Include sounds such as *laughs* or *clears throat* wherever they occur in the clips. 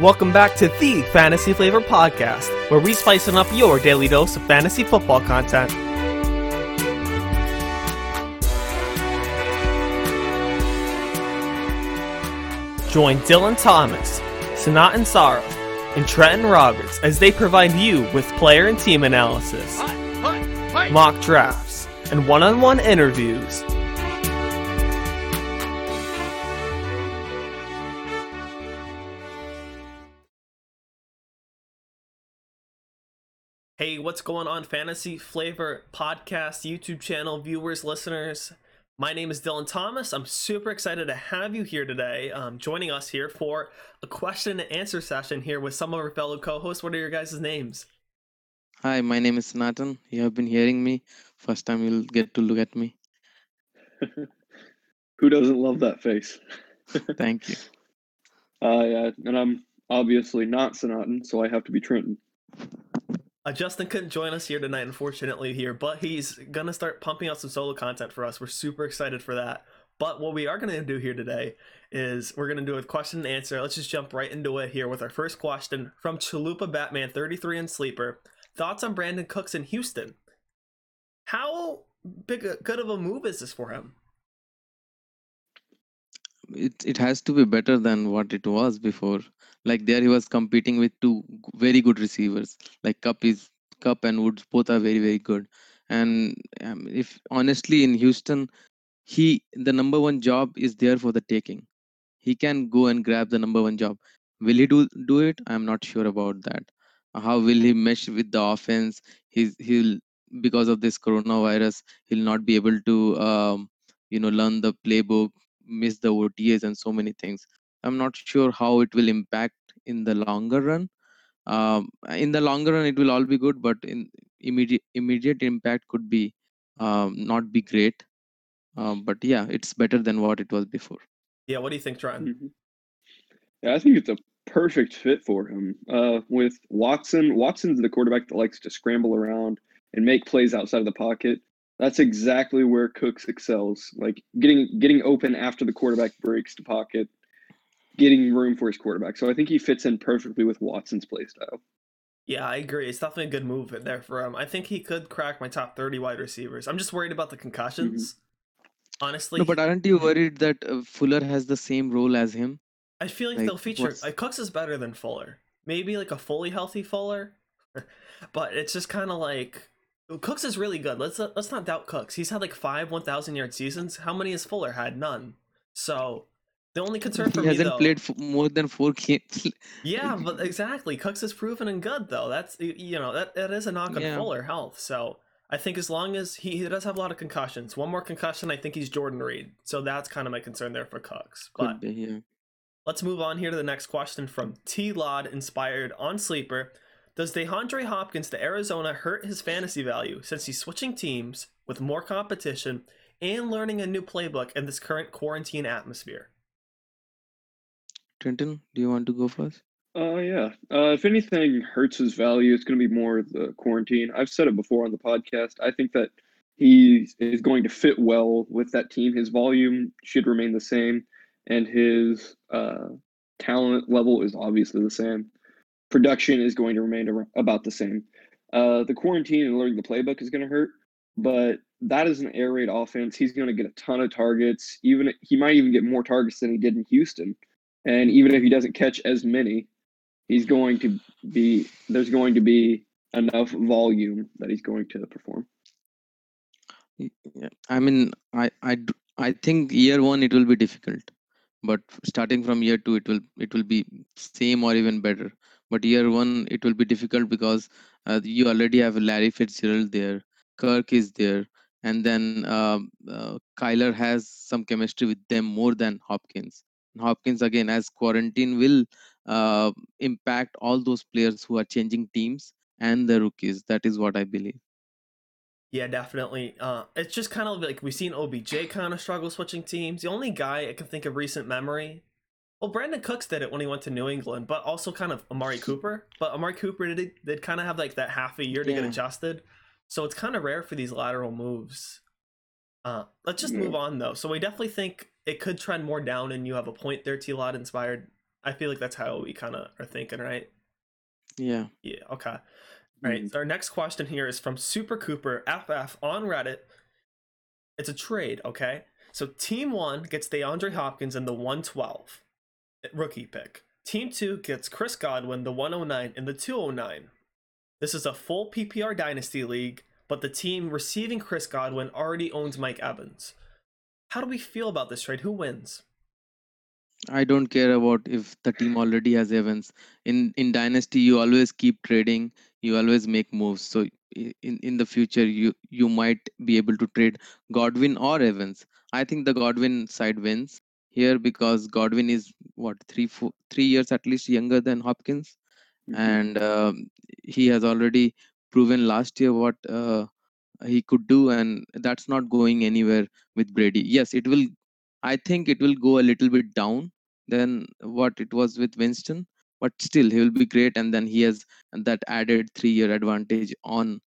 Welcome back to the Fantasy Flavor Podcast, where we spicing up your daily dose of fantasy football content. Join Dylan Thomas, Sanat Ansara, and Trenton Roberts as they provide you with player and team analysis, mock drafts, and one on one interviews. Hey, what's going on, Fantasy Flavor Podcast, YouTube channel, viewers, listeners? My name is Dylan Thomas. I'm super excited to have you here today, um, joining us here for a question and answer session here with some of our fellow co hosts. What are your guys' names? Hi, my name is Sanatan. You have been hearing me. First time you'll get to look at me. *laughs* Who doesn't love that face? *laughs* Thank you. Uh, yeah, and I'm obviously not Sanatan, so I have to be Trenton. Uh, Justin couldn't join us here tonight, unfortunately, here, but he's gonna start pumping out some solo content for us. We're super excited for that. But what we are gonna do here today is we're gonna do a question and answer. Let's just jump right into it here with our first question from Chalupa Batman 33 and Sleeper. Thoughts on Brandin Cooks in Houston? How big a, good of a move is this for him? It it has to be better than what it was before. Like there, he was competing with two very good receivers. Like Kupp is Kupp and Woods both are very very good. And um, if honestly in Houston, he the number one job is there for the taking. He can go and grab the number one job. Will he do do it? I'm not sure about that. How will he mesh with the offense? He's he'll because of this coronavirus, he'll not be able to um, you know learn the playbook, miss the OTAs and so many things. I'm not sure how it will impact in the longer run. Um, in the longer run, it will all be good, but in immediate immediate impact could be um, not be great. Um, but yeah, it's better than what it was before. Yeah, what do you think, Trenton? Mhm. Yeah, I think it's a perfect fit for him. Uh, with Watson, Watson's the quarterback that likes to scramble around and make plays outside of the pocket. That's exactly where Cooks excels, like getting getting open after the quarterback breaks the pocket, getting room for his quarterback. So I think he fits in perfectly with Watson's play style. Yeah, I agree. It's definitely a good move in there for him. I think he could crack my top 30 wide receivers. I'm just worried about the concussions. Honestly, No, but aren't you worried that uh, Fuller has the same role as him? I feel like, Like, they'll feature what's- like Cooks is better than Fuller. Maybe like a fully healthy Fuller, *laughs* but it's just kind of like Cooks is really good. Let's let's not doubt Cooks. He's had like five 1,000 yard seasons. How many has Fuller had? None. So the only concern for He me hasn't though, played more than four *laughs* games. yeah, but exactly, Cooks is proven and good though. That's you know that that is a knock on Yeah. Fuller health. So I think as long as he, he does have a lot of concussions, one more concussion, I think he's Jordan Reed. So that's kind of my concern there for Cooks. But be, yeah. Let's move on here to the next question from T Lod inspired on Sleeper. Does DeAndre Hopkins to Arizona hurt his fantasy value since he's switching teams with more competition and learning a new playbook in this current quarantine atmosphere? Trenton, do you want to go first? Uh, yeah. Uh, if anything hurts his value, it's going to be more the quarantine. I've said it before on the podcast. I think that he is going to fit well with that team. His volume should remain the same, and his uh, talent level is obviously the same. Production is going to remain about the same. Uh, the quarantine and learning the playbook is going to hurt, but that is an air raid offense. He's going to get a ton of targets. Even he might even get more targets than he did in Houston. And even if he doesn't catch as many, he's going to be there's going to be enough volume that he's going to perform. I mean, I, I, I think year one it will be difficult, but starting from year two it will it will be same or even better. But year one it will be difficult because uh, you already have Larry Fitzgerald there, Kirk is there, and then um uh, Kyler has some chemistry with them more than Hopkins. Hopkins again as quarantine will uh, impact all those players who are changing teams and the rookies. That is what I believe. Yeah, definitely. Uh, it's just kind of like we've seen OBJ kind of struggle switching teams. The only guy I can think of recent memory, well, Brandin Cooks did it when he went to New England, but also kind of Amari Cooper. But Amari Cooper did did kind of have like that half a year to get adjusted, so it's kind of rare for these lateral moves. Uh, let's just Yeah. move on though. So we definitely think it could trend more down, and you have a point there, T Lot inspired. I feel like that's how we kind of are thinking, right? Yeah. Yeah. Okay. All right. Mhm. Our next question here is from Super Cooper FF on Reddit. It's a trade, okay? So Team One gets DeAndre Hopkins in the 112 rookie pick. Team Two gets Chris Godwin, the 109 in the 209. This is a full PPR dynasty league, but the team receiving Chris Godwin already owns Mike Evans. How do we feel about this trade? Who wins? I don't care about if the team already has Evans. In in Dynasty, you always keep trading. You always make moves. So in in the future, you you might be able to trade Godwin or Evans. I think the Godwin side wins here because Godwin is what three four three years at least younger than Hopkins, Mhm. and um, he has already proven last year what uh, he could do, and that's not going anywhere with Brady. Yes, it will. I think it will go a little bit down than what it was with Winston, but still he will be great. And then he has that added three-year advantage on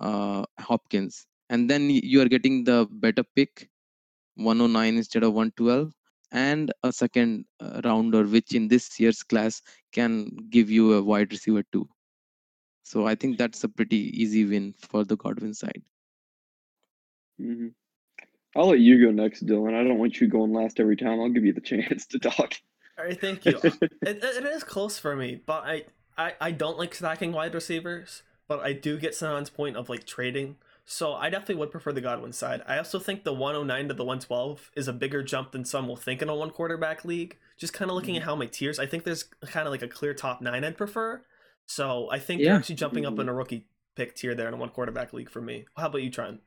uh, Hopkins, and then you are getting the better pick, 109 instead of 112, and a second uh, rounder, which in this year's class can give you a wide receiver too. So I think that's a pretty easy win for the Godwin side. Mhm. I'll let you go next, Dylan. I don't want you going last every time. I'll give you the *laughs* chance to talk. All right, thank you. *laughs* it, it it is close for me, but I, I I don't like stacking wide receivers, but I do get Sanon's point of like trading. So I definitely would prefer the Godwin side. I also think the 109 to the 112 is a bigger jump than some will think in a one quarterback league. Just kind of looking at how my tiers, I think there's kind of like a clear top nine I'd prefer. So I think you're actually jumping up in a rookie pick tier there in a one quarterback league for me. How about you, Trent?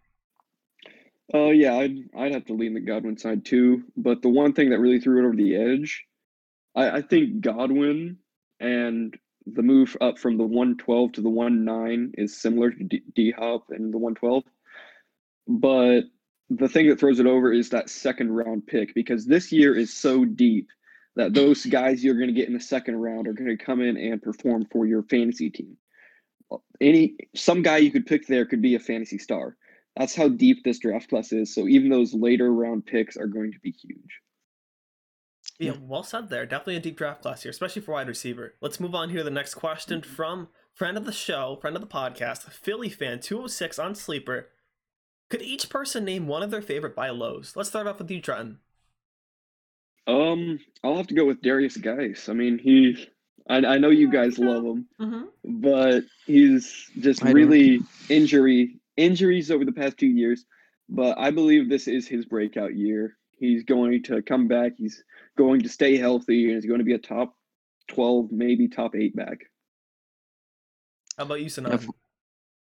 Uh, yeah, I'd I'd have to lean the Godwin side too. But the one thing that really threw it over the edge, I, I think Godwin and the move up from the 112 to the 19 is similar to D, D Hop and the 112. But the thing that throws it over is that second round pick because this year is so deep that those guys you're going to get in the second round are going to come in and perform for your fantasy team. Any some guy you could pick there could be a fantasy star. That's how deep this draft class is. So even those later round picks are going to be huge. Yeah, well said there. Definitely a deep draft class here, especially for wide receiver. Let's move on here to the next question from friend of the show, friend of the podcast, Philly fan 206 on Sleeper. Could each person name one of their favorite buy lows? Let's start off with you, Trenton. Um, I'll have to go with Derrius Guice. I mean, he, I, I know you guys love him, Mm-hmm. but he's just I don't. really injury injuries over the past two years. But I believe this is his breakout year. He's going to come back. He's going to stay healthy, and he's going to be a top twelve, maybe top eight back. How about you, Yeah, Sanan? f-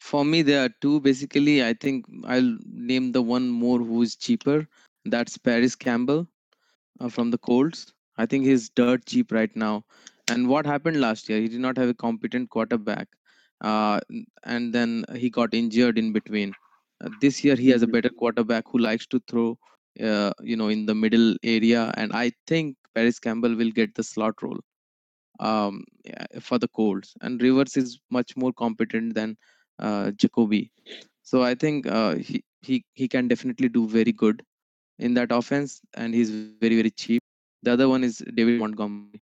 for me, there are two basically. I think I'll name the one more who is cheaper. That's Parris Campbell uh, from the Colts. I think he's dirt cheap right now. And what happened last year? He did not have a competent quarterback, uh, and then he got injured in between. Uh, this year, he has a Mhm. better quarterback who likes to throw, uh, you know, in the middle area. And I think Parris Campbell will get the slot role um, for the Colts. And Rivers is much more competent than uh, Jacoby. So I think uh, he, he he can definitely do very good in that offense, and he's very very cheap. The other one is David Montgomery.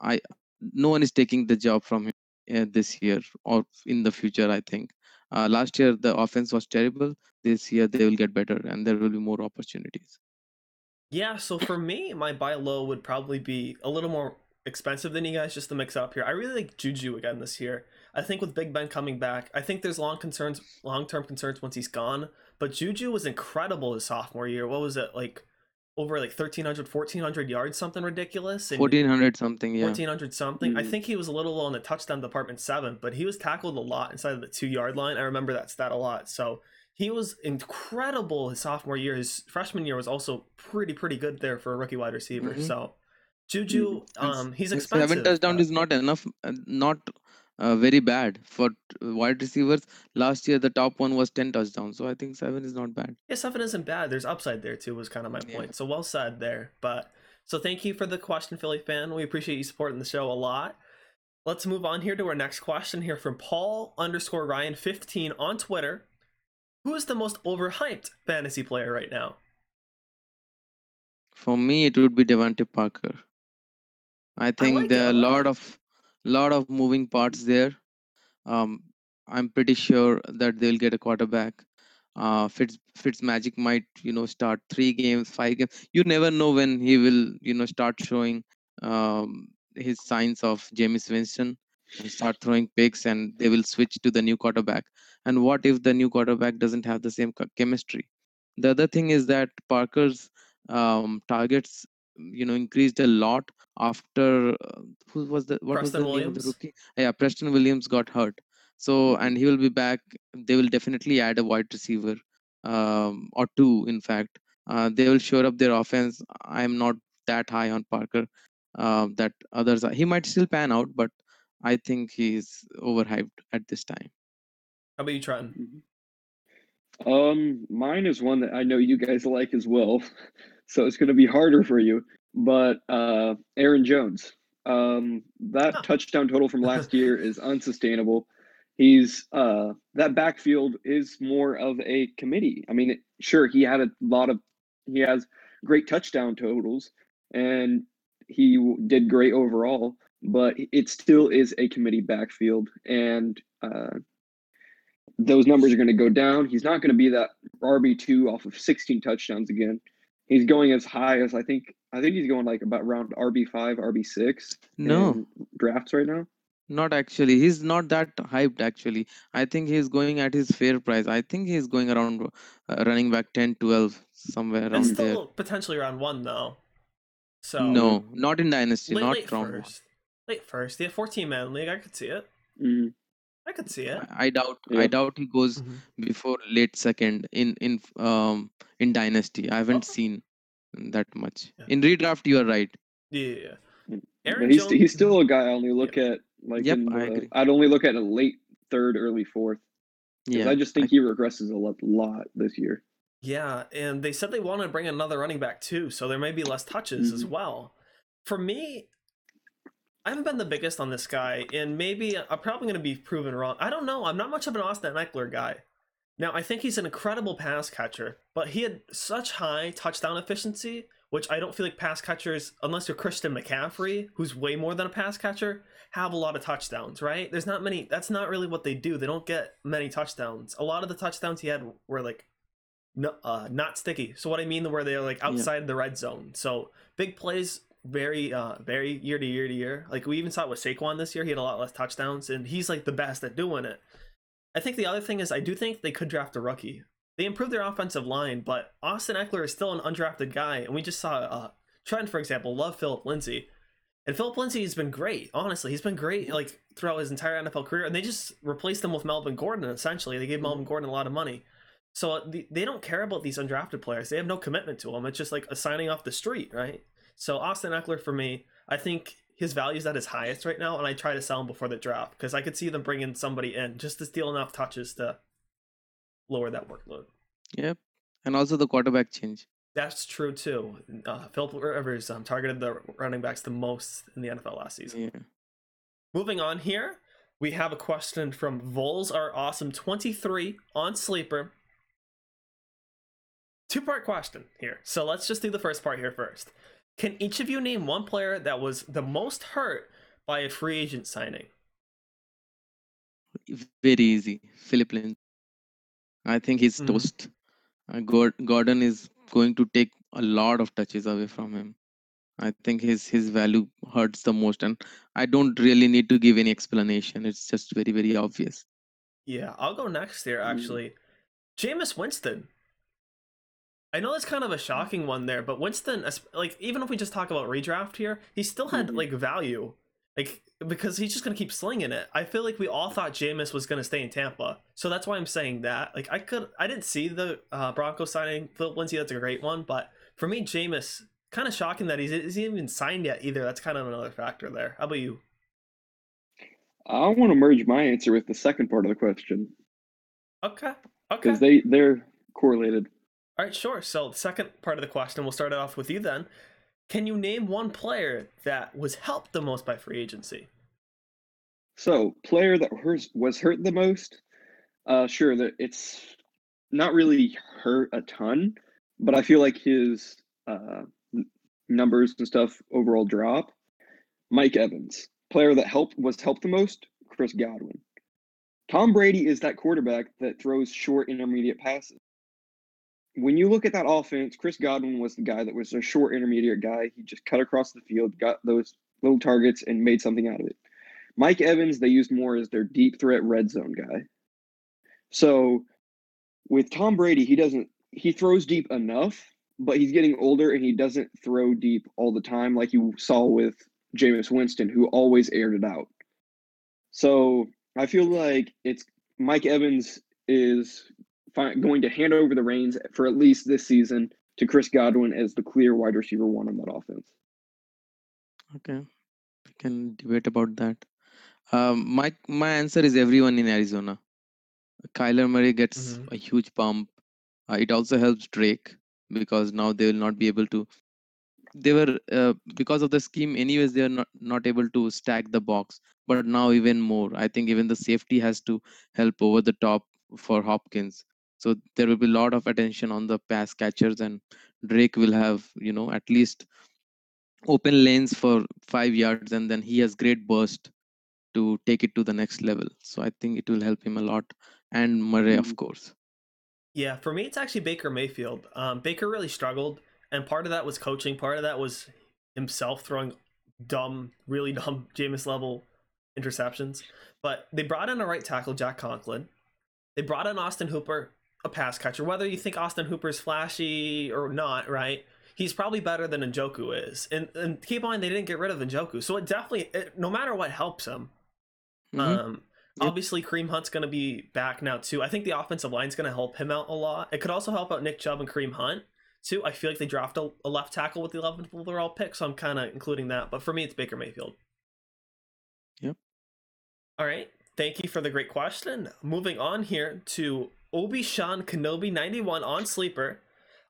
I no one is taking the job from him uh, this year or in the future. I think uh, last year the offense was terrible. This year they will get better, and there will be more opportunities. Yeah, so for me, my buy low would probably be a little more expensive than you guys just to mix up here. I really like Juju again this year. I think with Big Ben coming back, I think there's long concerns, long term concerns once he's gone. But Juju was incredible his sophomore year. What was it like? Over like 1300, 1400 yards, something ridiculous. And Fourteen hundred something, yeah. 1400 something. I Mhm. think he was a little low in the touchdown department seven, but he was tackled a lot inside of the two yard line. I remember that stat a lot. So he was incredible his sophomore year. His freshman year was also pretty, pretty good there for a rookie wide receiver. Mhm. So Juju, s- um, he's expensive. Seven touchdown is not enough, uh, not uh, very bad for wide receivers. Last year the top one was ten touchdowns, so I think seven is not bad. Yeah, seven isn't bad. There's upside there too. Was kind of my Yeah. point. So well said there. But so thank you for the question, Philly fan. We appreciate you supporting the show a lot. Let's move on here to our next question here from Paul underscore Ryan fifteen on Twitter. Who is the most overhyped fantasy player right now? For me, it would be Devante Parker. I think like there are a lot of lot of moving parts there. Um, I'm pretty sure that they'll get a quarterback. Uh, Fitz Fitzmagic might you know start three games, five games. You never know when he will you know start showing um, his signs of Jameis Winston and start throwing picks, and they will switch to the new quarterback. And what if the new quarterback doesn't have the same chemistry? The other thing is that Parker's um, targets you know increased a lot after uh, who was the what was Preston the name of the rookie? Yeah, Preston Williams got hurt. So Mhm. and he will be back. They will definitely add a wide receiver um, or two. In fact, uh, they will shore up their offense. I am not that high on Parker. Uh, that others are. He might still pan out, but I think he's overhyped at this time. How about you, Trenton? Mhm. Um, mine is one that I know you guys like as well, *laughs* so it's going to be harder for you. But uh, Aaron Jones, um, that Huh. touchdown total from last year *laughs* is unsustainable. He's uh, that backfield is more of a committee. I mean, sure, he had a lot of he has great touchdown totals, and he w- did great overall. But it still is a committee backfield, and uh, those numbers are going to go down. He's not going to be that RB two off of 16 touchdowns again. He's going as high as I think. I think he's going like about around RB five, RB six No, in drafts right now. not actually. He's not that hyped. Actually, I think he's going at his fair price. I think he's going around uh, running back 10, 12, somewhere It's around still there. potentially round one though. So No, not in dynasty. late, not late round one. first. Late first. The 14 man league. I could see it. Mhm. I could see it. I I doubt. I doubt he goes Mhm. before late second in in um in dynasty. I haven't Okay. seen that much. Yeah. In redraft, you are right. Yeah. Mm. Aaron he's Jones. he's still a guy I only look at like Yep, in I agree. I'd only look at a late third, early fourth because Yeah, I just think he regresses a lot, lot this year. Yeah, and they said they want to bring another running back too, so there may be less touches as Mhm. well. For me, I haven't been the biggest on this guy, and maybe I'm probably going to be proven wrong. I don't know. I'm not much of an Austin Ekeler guy. Now, I think he's an incredible pass catcher, but he had such high touchdown efficiency, which I don't feel like pass catchers, unless you're Christian McCaffrey, who's way more than a pass catcher, have a lot of touchdowns, right? There's not many. That's not really what they do. They don't get many touchdowns. A lot of the touchdowns he had were like no, uh, not sticky. So what I mean, where they're like Yeah. outside the red zone. So big plays, very, uh, very year to year to year. Like we even saw it with Saquon this year. He had a lot less touchdowns, and he's like the best at doing it. I think the other thing is I do think they could draft a rookie. They improved their offensive line, but Austin Ekeler is still an undrafted guy, and we just saw uh, Trent, for example, love Philip Lindsay. And Philip Lindsay has been great. Honestly, he's been great like throughout his entire NFL career. And they just replaced him with Melvin Gordon. Essentially, they gave Melvin Gordon a lot of money. So uh, they don't care about these undrafted players. They have no commitment to them. It's just like a signing off the street, right? So Austin Ekeler for me, I think his value is at his highest right now, and I try to sell him before the draft because I could see them bringing somebody in just to steal enough touches to lower that workload. Yep. And also the quarterback change. That's true too. Uh, Philip Rivers um, targeted the running backs the most in the NFL last season. Yeah. Moving on here, we have a question from Vols are awesome 23 on Sleeper. Two part question here. So let's just do the first part here first. Can each of you name one player that was the most hurt by a free agent signing? Very easy. Philip Lindsay. I think he's Mhm. toast. Uh, Gordon is going to take a lot of touches away from him. I think his his value hurts the most, and I don't really need to give any explanation. It's just very very obvious. Yeah, I'll go next here, Mm. actually. Jameis Winston. I know that's kind of a shocking one there, but Winston, es- like, even if we just talk about redraft here, he still had, Mhm. like, value. Like, because he's just going to keep slinging it. I feel like we all thought Jameis was going to stay in Tampa. So that's why I'm saying that. Like, I could, I didn't see the uh, Broncos signing Philip Lindsay. That's a great one. But for me, Jameis, kind of shocking that he's, isn't even signed yet either. That's kind of another factor there. How about you? I want to merge my answer with the second part of the question Okay. Okay. because they they're correlated. All right, sure. So, the second part of the question, we'll start it off with you then. Can you name one player that was helped the most by free agency? So, player that was hurt the most, uh, sure that it's not really hurt a ton, but I feel like his uh, numbers and stuff overall drop. Mike Evans. Player that helped was helped the most, Chris Godwin. Tom Brady is that quarterback that throws short intermediate passes. When you look at that offense, Chris Godwin was the guy that was a short intermediate guy. He just cut across the field, got those little targets, and made something out of it. Mike Evans, they used more as their deep threat red zone guy. So with Tom Brady, he doesn't he throws deep enough, but he's getting older and he doesn't throw deep all the time like you saw with Jameis Winston, who always aired it out. So I feel like it's Mike Evans is going to hand over the reins for at least this season to Chris Godwin as the clear wide receiver one on that offense. Okay, we can debate about that. Um, my my answer is everyone in Arizona. Kyler Murray gets Mhm. a huge bump. Uh, it also helps Drake because now they will not be able to. They were uh, because of the scheme, anyways. They are not not able to stack the box, but now even more. I think even the safety has to help over the top for Hopkins. So there will be a lot of attention on the pass catchers, and Drake will have you know at least open lanes for five yards, and then he has great burst to take it to the next level. So I think it will help him a lot, and Murray, of Mhm. course. Yeah, for me, it's actually Baker Mayfield. Um, Baker really struggled, and part of that was coaching. Part of that was himself throwing dumb, really *laughs* dumb Jameis level interceptions. But they brought in a right tackle, Jack Conklin. They brought in Austin Hooper, a pass catcher. Whether you think Austin Hooper's flashy or not, right? He's probably better than Njoku is. And and keep in mind they didn't get rid of Njoku, so it definitely, it, no matter what, helps him. Mhm. Um, Yep. obviously, Kareem Hunt's going to be back now too. I think the offensive line's going to help him out a lot. It could also help out Nick Chubb and Kareem Hunt too. I feel like they draft a, a left tackle with the 11th overall pick, so I'm kind of including that. But for me, it's Baker Mayfield. Yep. All right. Thank you for the great question. Moving on here to Obi Sean Kenobi 91 on Sleeper.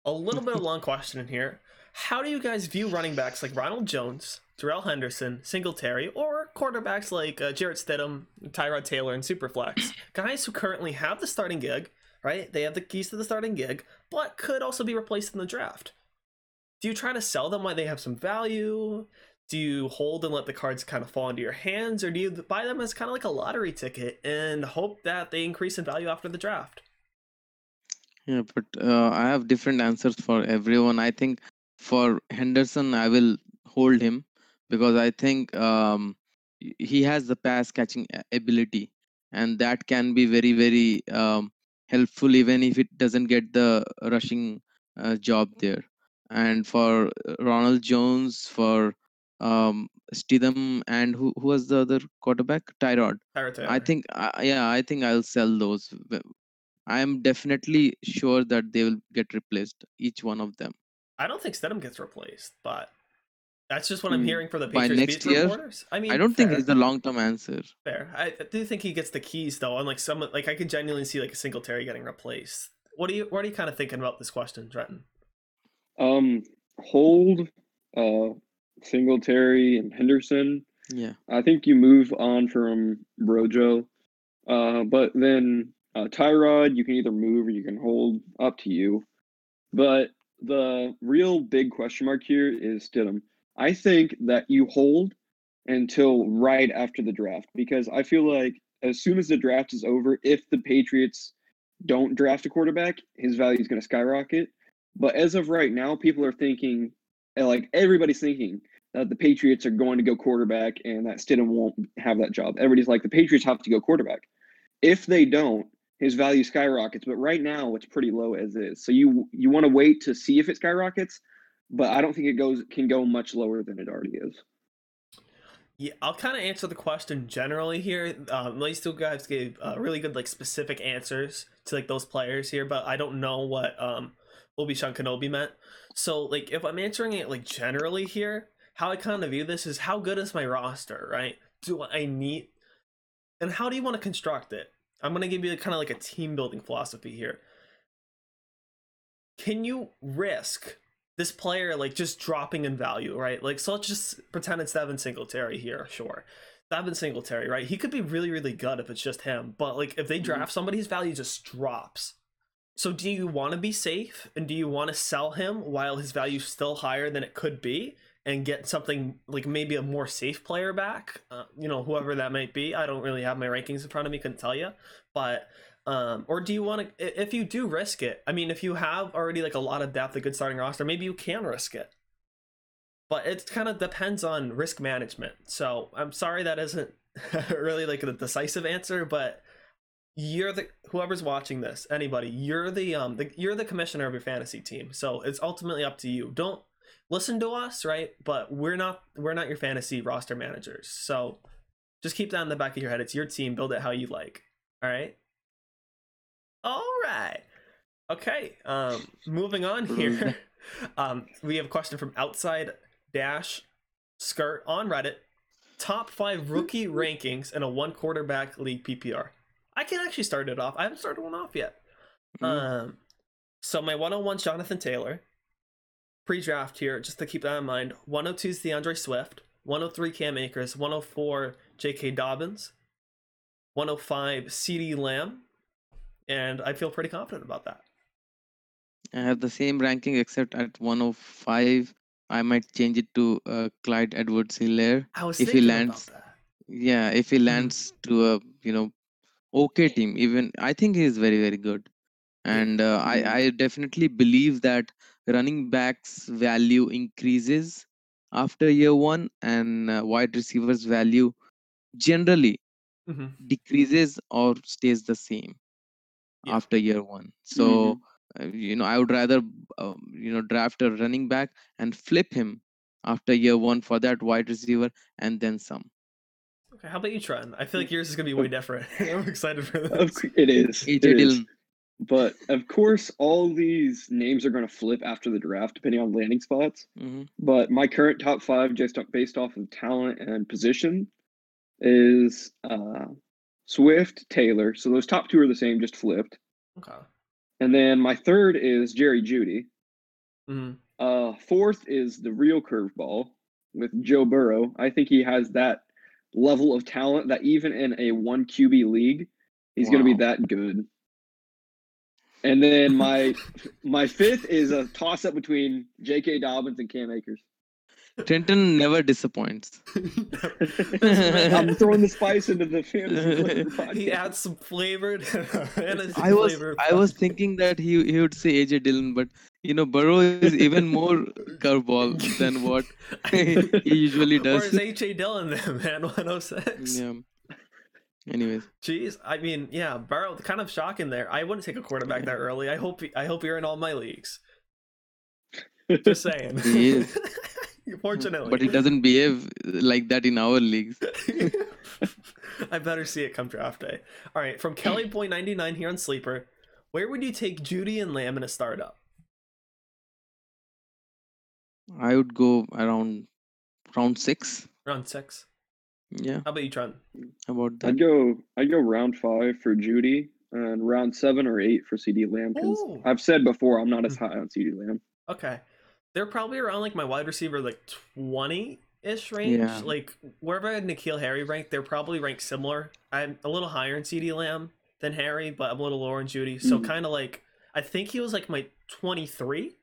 A little bit of a long question in here. How do you guys view running backs like Ronald Jones, Darrell Henderson, Singletary, or quarterbacks like uh, Jarrett Stidham, Tyrod Taylor, and Superflex? *clears throat* Guys who currently have the starting gig, right? They have the keys to the starting gig, but could also be replaced in the draft. Do you try to sell them while they have some value? Do you hold and let the cards kind of fall into your hands, or do you buy them as kind of like a lottery ticket and hope that they increase in value after the draft? Yeah, but uh, I have different answers for everyone. I think for Henderson, I will hold him because I think um, he has the pass catching a- ability, and that can be very, very um, helpful even if it doesn't get the rushing uh, job there. And for uh, Ronald Jones, for um, Stidham, and who who was the other quarterback? Tyrod. Tyrod Taylor. I think, uh, yeah, I think I'll sell those. W- I am definitely sure that they will get replaced, each one of them. I don't think Stidham gets replaced, but that's just what I'm Hmm. hearing for the By Patriots next beat year? reporters. I mean, I don't think it's the long term answer. fair. I I do think he gets the keys though, unlike some like I could genuinely see like a Singletary getting replaced. What do you what are you kind of thinking about this question, Trenton? Um, hold uh, Singletary and Henderson. Yeah. I think you move on from Rojo. Uh, but then uh, Tyrod, you can either move or you can hold. Up to you. But the real big question mark here is Stidham. I think that you hold until right after the draft because I feel like as soon as the draft is over, if the Patriots don't draft a quarterback, his value is going to skyrocket. But as of right now, people are thinking, uh, like everybody's thinking that the Patriots are going to go quarterback and that Stidham won't have that job. Everybody's like, the Patriots have to go quarterback. If they don't, his value skyrockets. But right now, it's pretty low as is. So you you want to wait to see if it skyrockets, but I don't think it goes can go much lower than it already is. Yeah, I'll kind of answer the question generally here. Um, these two guys gave uh, really good, like, specific answers to like those players here, but I don't know what um Obi Sean Kenobi meant. So, like, if I'm answering it like generally here, how I kind of view this is how good is my roster, right? Do I need, and how do you want to construct it? I'm gonna give you kind of like a team building philosophy here. Can you risk this player like just dropping in value, right? Like, so let's just pretend it's Devin Singletary here, sure. Devin Singletary, right? He could be really, really good if it's just him, but like if they Mhm. draft somebody, his value just drops. So, do you want to be safe and do you want to sell him while his value's still higher than it could be? And get something like maybe a more safe player back, uh, you know, whoever that might be. I don't really have my rankings in front of me, couldn't tell you, but um, or do you want to? If you do risk it, I mean, if you have already like a lot of depth, a good starting roster, maybe you can risk it. But it kind of depends on risk management. So I'm sorry that isn't *laughs* really like a decisive answer, but you're the whoever's watching this, anybody, you're the um the, you're the commissioner of your fantasy team. So it's ultimately up to you. Don't listen to us, right? But we're not we're not your fantasy roster managers. So just keep that in the back of your head. It's your team. Build it how you like. All right. All right. Okay. Um, moving on *laughs* here. um, we have a question from outside dash skirt on Reddit. Top five rookie *laughs* rankings in a one quarterback league PPR. I can actually start it off. I haven't started one off yet. Mhm. Um, so my 101 Jonathan Taylor. Pre-draft here, just to keep that in mind. 102 is D'Andre Swift. 103 Cam Akers. 104 J.K. Dobbins. 105 CeeDee Lamb. And I feel pretty confident about that. I have the same ranking except at 105. I might change it to uh, Clyde Edwards Helaire. I was If he lands- about that. Yeah, if he lands to a you know okay team, even I think he is very very good, and uh. I I definitely believe that running backs value increases after year one, and uh, wide receivers value generally Mhm. decreases or stays the same Yeah. after year one. So uh, you know I would rather um, you know draft a running back and flip him after year one for that wide receiver and then some. Okay, how about you, Trent? I feel like yours is gonna be *laughs* way different. *laughs* I'm excited for this. it is. AJ it is. But of course, all these names are going to flip after the draft, depending on landing spots. hmm But my current top five, just based off of talent and position, is uh, Swift, Taylor. So those top two are the same, just flipped. Okay. And then my third is Jerry Jeudy. Mhm. Uh, fourth is the real curveball with Joe Burrow. I think he has that level of talent that even in a one QB league, he's going to be that good. And then my my fifth is a toss up between J.K. Dobbins and Cam Akers. Trenton never disappoints. *laughs* I'm throwing the spice into the fantasy flavor *laughs* podcast. he adds some flavor to fantasy I was flavor I was thinking that he he would say AJ Dillon, but you know Burrow is even more curveball than what *laughs* he usually Or does. is AJ Dillon there, man? 106. yeah. Anyways, Jeez, I mean, yeah, Burrow, kind of shocking there. I wouldn't take a quarterback that early. I hope I hope you're in all my leagues. Just saying. *laughs* He is. *laughs* Fortunately. but he doesn't behave like that in our leagues. *laughs* I better see it come draft day. All right, from Kelly Boy 99 here on Sleeper. Where would you take Jeudy and Lamb in a startup? I would go around round six. Round six. Yeah, How about you, Trent? How about that. I'd go I'd go round five for Jeudy and round seven or eight for CeeDee Lamb because Ooh. I've said before I'm not as high on CeeDee Lamb. Okay. They're probably around like my wide receiver like 20 ish range. Yeah. Like wherever I had N'Keal Harry ranked, they're probably ranked similar. I'm a little higher in CD Lamb than Harry, but I'm a little lower in Jeudy. So Mhm. kind of like I think he was like my 23.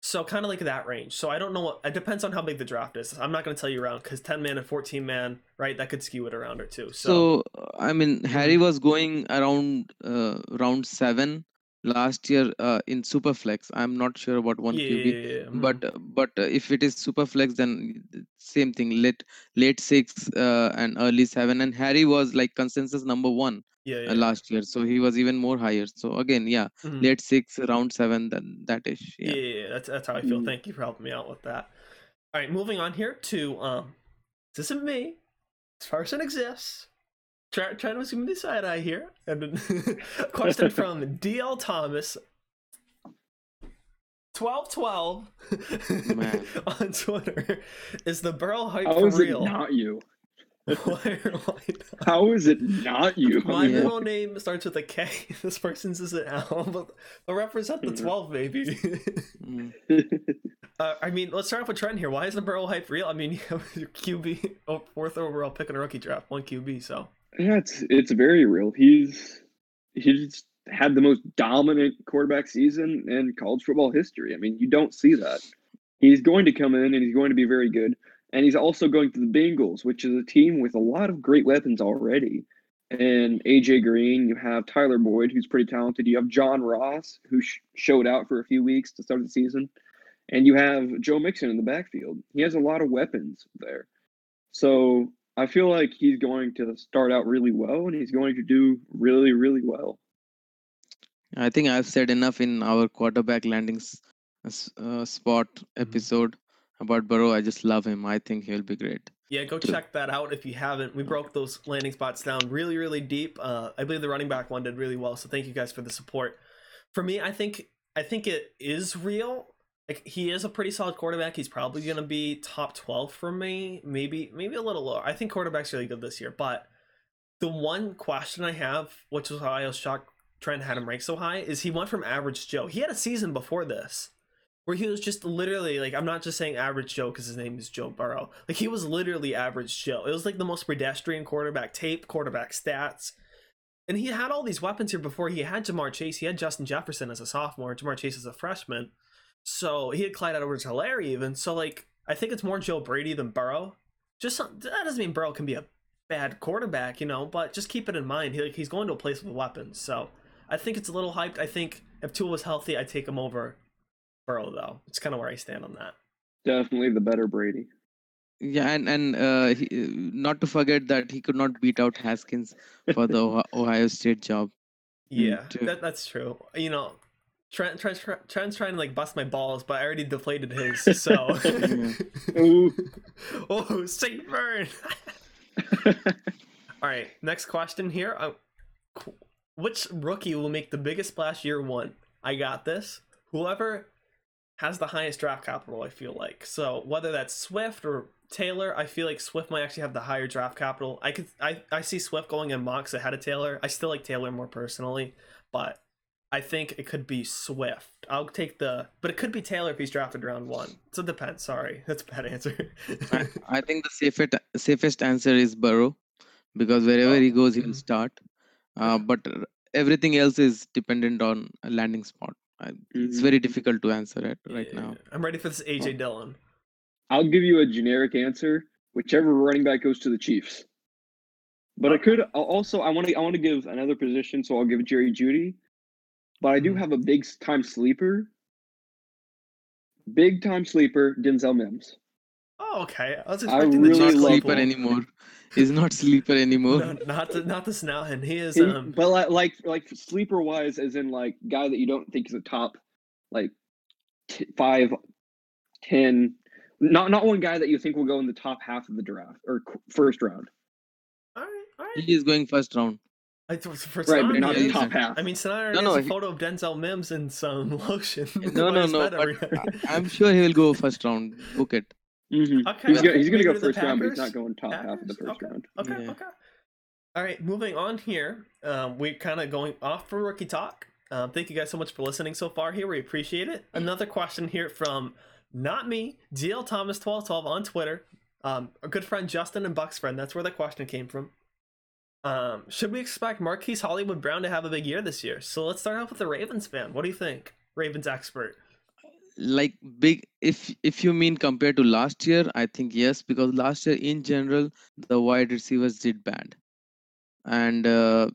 So kind of like that range. So I don't know what it depends on how big the draft is. I'm not going to tell you around because 10 man and 14 man, right? That could skew it around or two. So, So I mean, Harry was going around uh, round seven last year uh, in Superflex. I'm not sure about one yeah, QB. yeah, yeah, but uh, but uh, if it is super flex then same thing late late six uh, and early seven and harry was like consensus number one yeah, yeah, uh, last year so he was even more higher so again yeah mhm. late six round seven then that is Yeah, yeah, yeah, yeah, that's that's how I feel. Mm. Thank you for helping me out with that. All right, moving on here to um, Is this isn't me. This person exists. Try, trying to give me the side eye here. And *laughs* question *laughs* from DL Thomas. 1212 *laughs* on Twitter. Is the Burrow hype How for real? not you? *laughs* why, why not? How is it not you? *laughs* My Yeah. middle name starts with a K. *laughs* This person's is an L, but they'll represent the Mhm. 12, baby. Mm. Uh, I mean, let's start off with Trent here. Why is the Burrow hype real? I mean, you have your QB, oh, fourth overall pick in a rookie draft, one QB. So yeah, it's it's very real. He's he's had the most dominant quarterback season in college football history. I mean, you don't see that. He's going to come in and he's going to be very good. And he's also going to the Bengals, which is a team with a lot of great weapons already. And AJ Green, you have Tyler Boyd, who's pretty talented. You have John Ross, who sh- showed out for a few weeks to start the season. And you have Joe Mixon in the backfield. He has a lot of weapons there. So I feel like he's going to start out really well and he's going to do really, really well. I think I've said enough in our quarterback landings uh, spot Mm-hmm. episode about Burrow. I just love him. I think he'll be great. Yeah, go check that out if you haven't. We broke those landing spots down really, really deep. Uh, I believe the running back one did really well, so thank you guys for the support. For me, I think I think it is real. Like he is a pretty solid quarterback. He's probably gonna be top twelve for me, maybe maybe a little lower. I think quarterback's really good this year, but the one question I have, which is why I was shocked Trent had him ranked so high, is he went from average Joe. He had a season before this where he was just literally like I'm not just saying average Joe because his name is Joe Burrow. Like he was literally average Joe. It was like the most pedestrian quarterback tape, quarterback stats. And he had all these weapons here before. He had Ja'Marr Chase. He had Justin Jefferson as a sophomore. Ja'Marr Chase as a freshman. So he had Clyde Edwards Helaire even. So like I think it's more Joe Brady than Burrow. Just some, that doesn't mean Burrow can be a bad quarterback, you know, but just keep it in mind. He, like, he's going to a place with weapons. So I think it's a little hyped. I think if Tua was healthy, I'd take him over Burrow though. It's kind of where I stand on that. Definitely the better Brady. Yeah, and and uh, he, not to forget that he could not beat out Haskins for the *laughs* Ohio- Ohio State job. Yeah, true. that, that's true. You know, Trent, Trent, Trent's trying to like bust my balls, but I already deflated his. *laughs* So, *laughs* oh, Saint Burn. All right, next question here. Uh, which rookie will make the biggest splash year one? I got this. Whoever has the highest draft capital, I feel like. So whether that's Swift or Taylor, I feel like Swift might actually have the higher draft capital. I could I, I see Swift going in mocks ahead of Taylor. I still like Taylor more personally, but I think it could be Swift. I'll take the but it could be Taylor if he's drafted round one. So it depends. Sorry. *laughs* That's a bad answer. I, think the safest safest answer is Burrow, because wherever Oh, he goes, he will mhm. start. Uh, but everything else is dependent on a landing spot. I, It's Mhm. very difficult to answer it right Yeah, now. I'm ready for this AJ Dillon. I'll give you a generic answer. Whichever running back goes to the Chiefs. But I Okay. could I'll also I want to I want to give another position, so I'll give Jerry Jeudy. But I do Mhm. have a big time sleeper. Big time sleeper, Denzel Mims. Oh, okay. I was I expecting really the Not Chiefs love sleeper level. anymore. He's not sleeper anymore. No, not the not the Snellhen. He is He- um but like, like like sleeper wise, as in like guy that you don't think is a top, like t- five, ten, not not one guy that you think will go in the top half of the draft or first round. all right, all right. He is going first round. I thought for Right, but not the top half. I mean, Sanaa No, no, has a he- photo of Denzel Mims and some *laughs* lotion. No, no, no. bed But every- I- I'm sure he will go first round. Book it. Mhm. Okay, He's okay. gonna he's gonna go to the first round, but he's not going top half of the first okay. round. Okay, Yeah. okay. All right, moving on here. Um, we're kind of going off for rookie talk. Um, thank you guys so much for listening so far here. We appreciate it. Another question here from not me, DL Thomas twelve twelve on Twitter. Um, our good friend Justin and Buck's friend. That's where the question came from. Um, should we expect Marquise Hollywood Brown to have a big year this year? So let's start off with the Ravens fan. What do you think, Ravens expert? Like big, if if you mean compared to last year, I think yes, because last year in general the wide receivers did bad, and uh,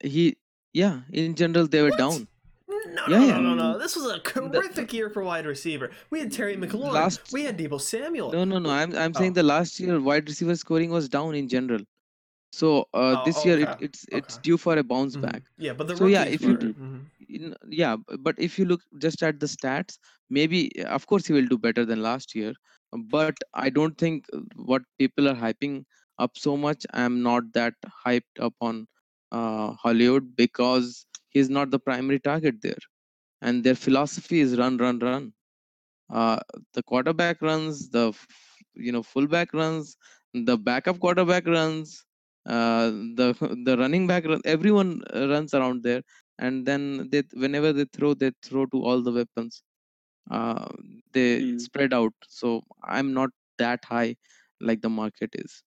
he yeah in general they were What? down. No, Yeah, no, yeah. no, no, no. This was a *laughs* terrific year for wide receiver. We had Terry McLaurin. Last- we had Deebo Samuel. No, no, no. I'm I'm saying Oh. the last year wide receiver scoring was down in general. So uh, Oh, this year it, okay, it's it's due for a bounce Mhm. back. Yeah, but the So, yeah, if you were. do- mhm. In, yeah, but if you look just at the stats, maybe uh, of course he will do better than last year. But I don't think uh, what people are hyping up so much. I'm not that hyped up on uh, Hollywood because he's not the primary target there, and their philosophy is run, run, run. Uh, the quarterback runs, the you know fullback runs, the backup quarterback runs, uh, the *laughs* the running back run, everyone uh, runs around there and then they whenever they throw they throw to all the weapons uh, they Mm. spread out so i'm not that high like the market is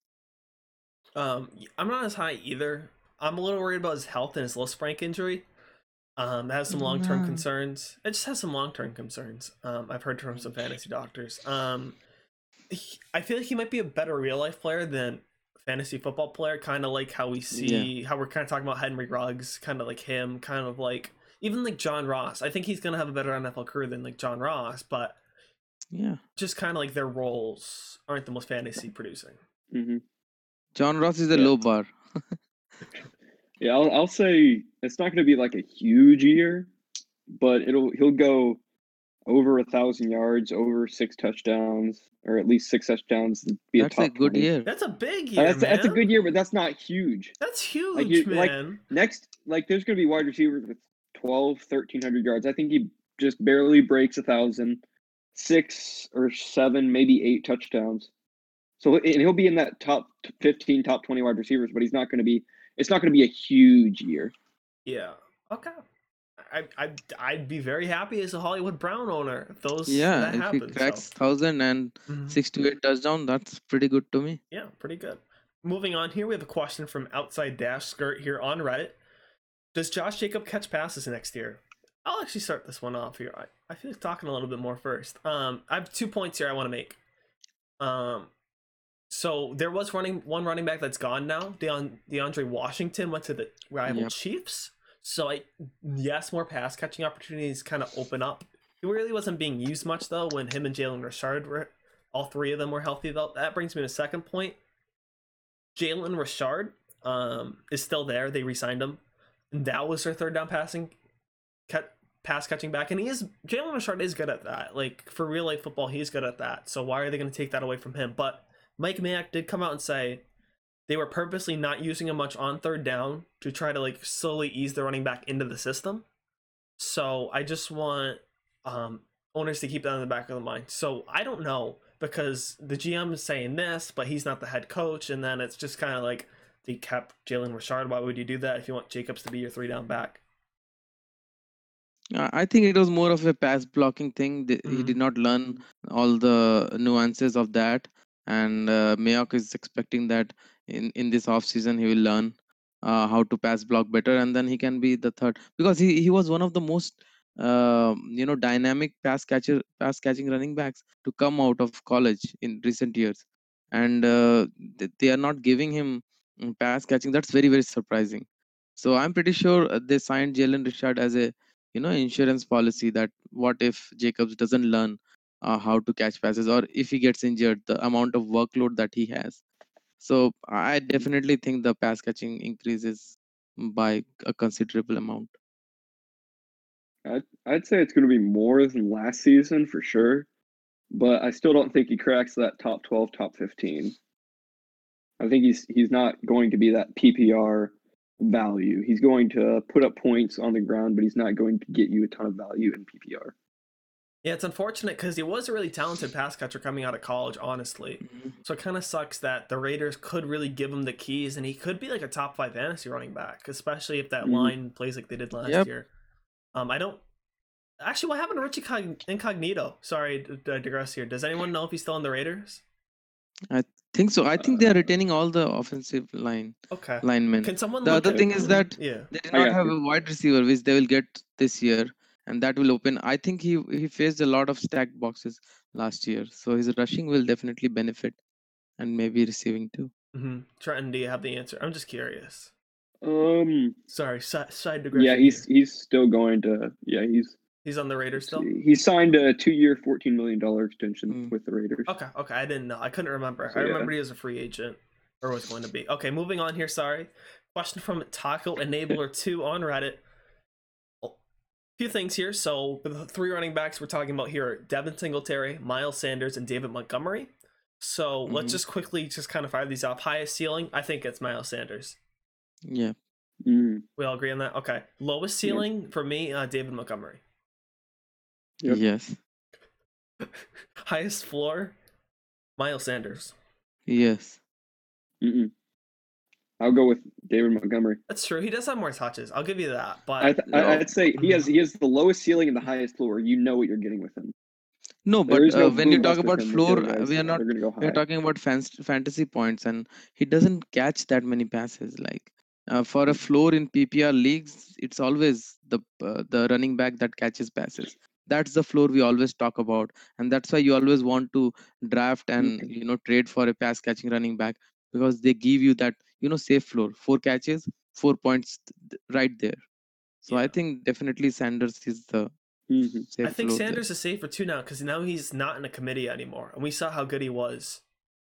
Um, I'm not as high either. I'm a little worried about his health and his Lisfranc injury. Um, that has some long term Nah. concerns. It just has some long term concerns. Um, I've heard from some fantasy doctors. Um, he- I feel like he might be a better real life player than fantasy football player. Kind of like how we see how we're kind of talking about Henry Ruggs, kind of like him, kind of like even like John Ross. I think he's gonna have a better NFL career than like John Ross, but Yeah. just kind of like their roles aren't the most fantasy producing. hmm John Ross is a Yeah. low bar. *laughs* Yeah, I'll, I'll say it's not going to be like a huge year, but it'll he'll go over a thousand yards, over six touchdowns, or at least six touchdowns. to Be That's a, a good 20. year. That's a big year, That's, that's a good year, but that's not huge. That's huge, you- like- man. Next, like there's going to be wide receivers with 12, 1300 yards. I think he just barely breaks a thousand, six or seven, maybe eight touchdowns. So and he'll be in that top 15, top 20 wide receivers, but he's not going to be. It's not going to be a huge year. Yeah. Okay. I I I'd be very happy as a Hollywood Brown owner if those Yeah, that if he cracks so. thousand and Mhm. six to eight touchdown, that's pretty good to me. Yeah, pretty good. Moving on here, we have a question from Outside Dash Skirt here on Reddit. Does Josh Jacob catch passes next year? I'll actually start this one off here. I, I feel like talking a little bit more first. Um, I have two points here I want to make. Um, so there was running one running back that's gone now. Deon, DeAndre Washington went to the rival Yep. Chiefs. So I yes, more pass catching opportunities kind of open up. He really wasn't being used much though when him and Jalen Richard were all three of them were healthy though. That brings me to second point. Jalen Richard um, is still there. They re-signed him. And that was their third down passing cat, pass catching back. And he is Jalen Richard is good at that. Like for real life football, he's good at that. So why are they gonna take that away from him? But Mike Mayock did come out and say they were purposely not using him much on third down to try to like slowly ease the running back into the system. So I just want um, owners to keep that in the back of the mind. So I don't know because the GM is saying this, but he's not the head coach, and then it's just kind of like they kept Jalen Richard. Why would you do that if you want Jacobs to be your three down back? I think it was more of a pass blocking thing. Th- He did not learn all the nuances of that, and uh, Mayock is expecting that in in this off season he will learn uh, how to pass block better, and then he can be the third because he, he was one of the most uh, you know dynamic pass catcher pass catching running backs to come out of college in recent years, and uh, they are not giving him mm, pass catching. That's very very surprising. So I'm pretty sure uh, they signed Jalen Richard as a you know insurance policy that what if jacobs doesn't learn uh, how to catch passes or if he gets injured the amount of workload that he has so i definitely think the pass catching increases by a considerable amount I'd, I'd say it's going to be more than last season for sure, but I still don't think he cracks that top 12, top 15. I think he's he's not going to be that PPR value. He's going to put up points on the ground, but he's not going to get you a ton of value in PPR. Yeah, it's unfortunate because he was a really talented pass catcher coming out of college, honestly. So it kind of sucks that the Raiders could really give him the keys, and he could be like a top five fantasy running back, especially if that Mhm. line plays like they did last Yep. year. Um, I don't. Actually, what happened to Richie Cog- Incognito? Sorry to to digress here. Does anyone know if he's still in the Raiders? I think so i think they are Uh, retaining all the offensive line Okay. linemen Can someone the look other at- thing is that Yeah. they did I not got have a wide receiver which they will get this year and that will open i think he he faced a lot of stacked boxes last year so his rushing will definitely benefit and maybe receiving too hmm Trenton, do you have the answer? I'm just curious. Um, Sorry, side, side digression. yeah, he's here. he's still going to yeah he's he's on the Raiders still. he signed a two-year, fourteen million dollar extension Mm. with the Raiders. Okay, okay, I didn't know. I couldn't remember. So, I yeah. remember he was a free agent or was going to be. Okay, moving on here. Sorry. Question from Taco Enabler Two on Reddit. A few things here. So the three running backs we're talking about here are Devin Singletary, Miles Sanders, and David Montgomery. So let's Mhm. just quickly just kind of fire these off. Highest ceiling, I think it's Miles Sanders. yeah Mm. We all agree on that. Okay. Lowest Yeah. ceiling for me, uh, David Montgomery. Yep. yes *laughs* Highest floor, Miles Sanders. yes Mm-mm. I'll go with David Montgomery. That's true. He does have more touches. I'll give you that. But I th- I, no. I'd say he has he has the lowest ceiling and the highest floor. You know what you're getting with him. no but no uh, when you talk about him with the floor guys. we are not They're going to go we're talking about fans- fantasy points and he doesn't catch that many passes like uh, for a floor in PPR leagues, it's always the uh, the running back that catches passes. That's the floor we always talk about, and that's why you always want to draft and you know trade for a pass catching running back because they give you that you know safe floor, four catches, four points right there. So I think definitely Sanders is the Mhm. safe I think floor there. Sanders is safer too now because now he's not in a committee anymore, and we saw how good he was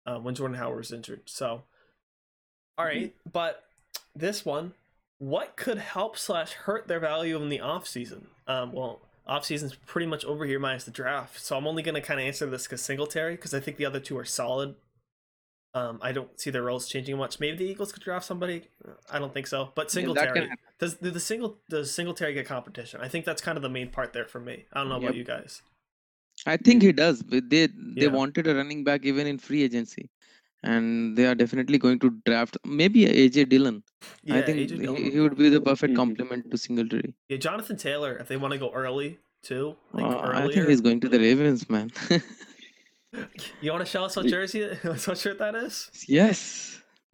uh, when Jordan Howard was injured. So, all right, but this one, what could help slash hurt their value in the off season? Um, well, off season's pretty much over here minus the draft, so I'm only gonna kind of answer this because Singletary because I think the other two are solid. Um, I don't see their roles changing much. Maybe the Eagles could draft somebody. I don't think so. But Yeah, Singletary happen. does do the single does Singletary get competition? I think that's kind of the main part there for me. I don't know about you guys. I think he does. but They they Yeah. wanted a running back even in free agency, and they are definitely going to draft maybe AJ Dillon. Yeah, I think AJ he, he would be the perfect Mhm. complement to Singletary. Yeah, Jonathan Taylor. If they want to go early too, like Uh, I think he's going to the Ravens, man. *laughs* *laughs* You want to show us what jersey, *laughs* what shirt that is? yes. *laughs*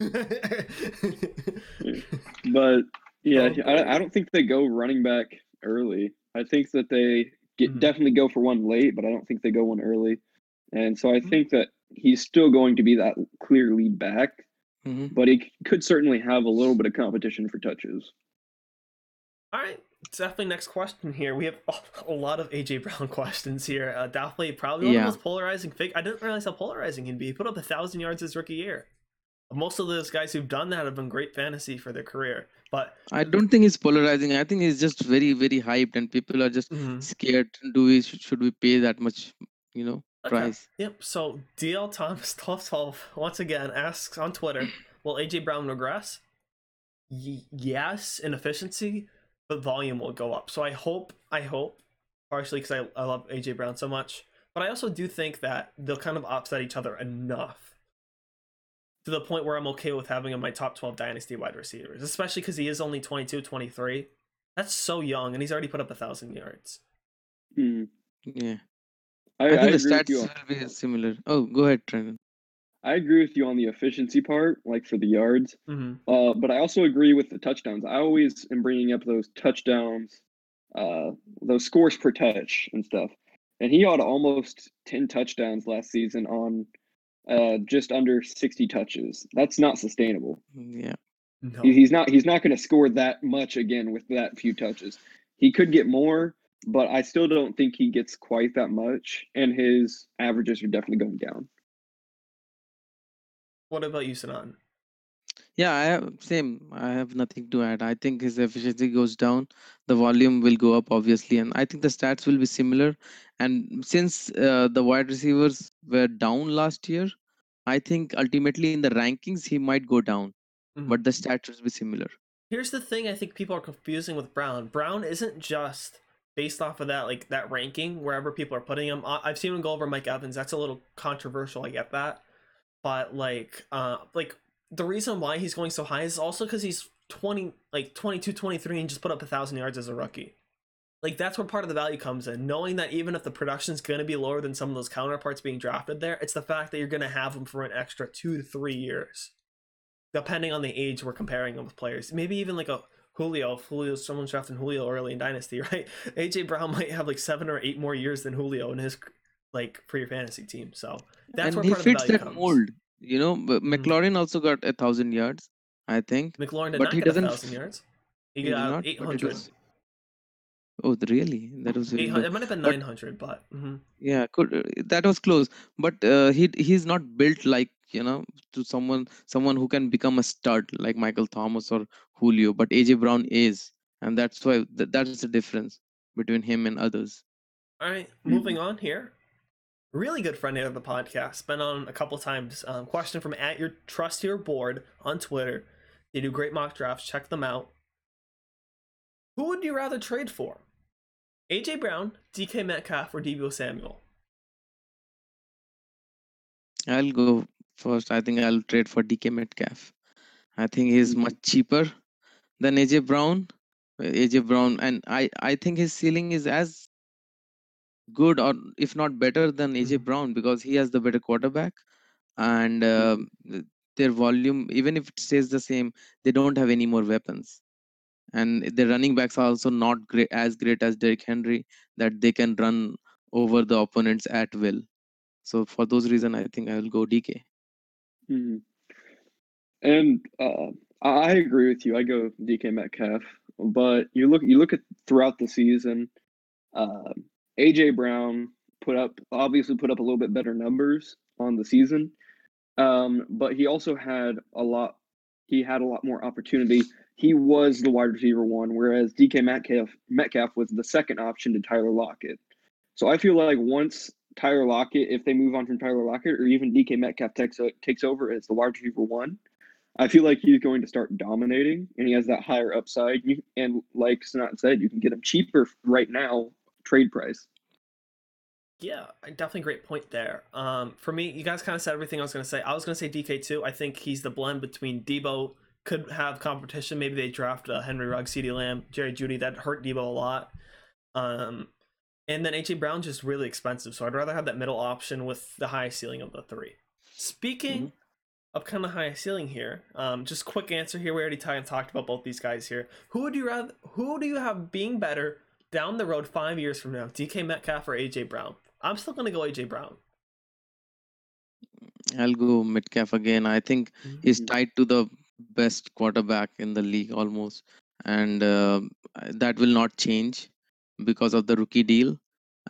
But yeah, Oh, I, I don't think they go running back early. I think that they get Mhm. definitely go for one late, but I don't think they go one early. And so I Mhm. think that he's still going to be that clear lead back, hmm but he could certainly have a little bit of competition for touches. All right, definitely next question here. We have a lot of AJ Brown *laughs* questions here. Uh, definitely, probably one Yeah. of the most polarizing. Fig- I didn't realize how polarizing he'd be. He put up a thousand yards his rookie year. Most of those guys who've done that have been great fantasy for their career, but I don't think he's polarizing. I think he's just very very hyped, and people are just Mhm. scared. Do we should, should we pay that much? You know, Okay. price. Yep. So DL Thomas *laughs* twelve twelve once again asks on Twitter, will AJ Brown regress? Y- yes, in efficiency, but volume will go up. So I hope, I hope, partially because I, I love AJ Brown so much, but I also do think that they'll kind of offset each other enough to the point where I'm okay with having him in my top 12 dynasty wide receivers, especially because he is only 22, 23. That's so young, and he's already put up a thousand yards. Hmm. Yeah, I, I think I the stats will be similar. Oh, go ahead, Trent. I agree with you on the efficiency part, like for the yards. hmm Uh, but I also agree with the touchdowns. I always am bringing up those touchdowns, uh, those scores per touch and stuff. And he ought almost 10 touchdowns last season on uh, just under 60 touches. That's not sustainable. Yeah, No. He, he's not he's not going to score that much again with that few touches. He could get more, but I still don't think he gets quite that much. And his averages are definitely going down. What about you, Sanan? yeah. I have same. I have nothing to add. I think his efficiency goes down. The volume will go up, obviously, and I think the stats will be similar. And since uh, the wide receivers were down last year, I think ultimately in the rankings he might go down, Mhm. but the stats will be similar. Here's the thing I think people are confusing with Brown. Brown isn't just based off of that like that ranking wherever people are putting him. I've seen him go over Mike Evans. That's a little controversial. I get that, but like uh like the reason why he's going so high is also because he's 20 like 22 23 and just put up a thousand yards as a rookie. Like that's where part of the value comes in knowing that even if the production's going to be lower than some of those counterparts being drafted there it's the fact that you're going to have them for an extra two to three years depending on the age we're comparing them with players. Maybe even like a julio if julio someone's drafting julio early in dynasty *laughs* right? Aj brown might have like seven or eight more years than julio in his like for your fantasy team so that's and where he part of the fits that comes mold. You know, but Mhm. McLaurin also got a thousand yards, I think. mclaurin did but not he get doesn't thousand yards he He got not, but it 800. Oh, really? That was very 800 it might have been But 900 but mhm. yeah, could uh, that was close. But uh, he he's not built like you know to someone someone who can become a stud like Michael Thomas or Julio. But AJ Brown is, and that's why th- that's the difference between him and others. All right, moving on here. Really good friend of the podcast. Been on a couple times. Um, question from at your trust your board on Twitter. They do great mock drafts. Check them out. Who would you rather trade for? AJ Brown, DK Metcalf, or Deebo Samuel? I'll go first. I think I'll trade for DK Metcalf. I think he's much cheaper than AJ Brown. AJ Brown, and I I think his ceiling is as good or if not better than AJ Mhm. Brown because he has the better quarterback and uh, Mhm. their volume, even if it stays the same, they don't have any more weapons. And the running backs are also not great as great as Derrick Henry that they can run over the opponents at will. So for those reasons, I think I will go DK. hmm And uh, I I agree with you. I go DK Metcalf, but you look you look at throughout the season, uh, AJ Brown put up obviously put up a little bit better numbers on the season, um, but he also had a lot. He had a lot more opportunity. He was the wide receiver one, whereas DK Metcalf Metcalf was the second option to Tyler Lockett. So I feel like once Tyler Lockett, if they move on from Tyler Lockett, or even DK Metcalf takes takes over as the wide receiver one, I feel like he's going to start dominating, and he has that higher upside. And like Snot said, you can get him cheaper right now, trade price. Yeah, definitely great point there. Um, for me, you guys kind of said everything I was going to say. I was going to say DK too. I think he's the blend between Deebo could have competition. Maybe they draft uh, Henry Ruggs, CeeDee Lamb, Jerry Jeudy. That hurt Deebo a lot. Um, and then AJ Brown just really expensive. So I'd rather have that middle option with the high ceiling of the three. Speaking Mhm. of kind of high ceiling here, um, just quick answer here. We already t- talked about both these guys here. Who would you rather? Who do you have being better down the road five years from now? DK Metcalf or AJ Brown? I'm still gonna go AJ Brown. I'll go Metcalf again. I think he's Mhm. tied to the best quarterback in the league almost, and uh, that will not change because of the rookie deal.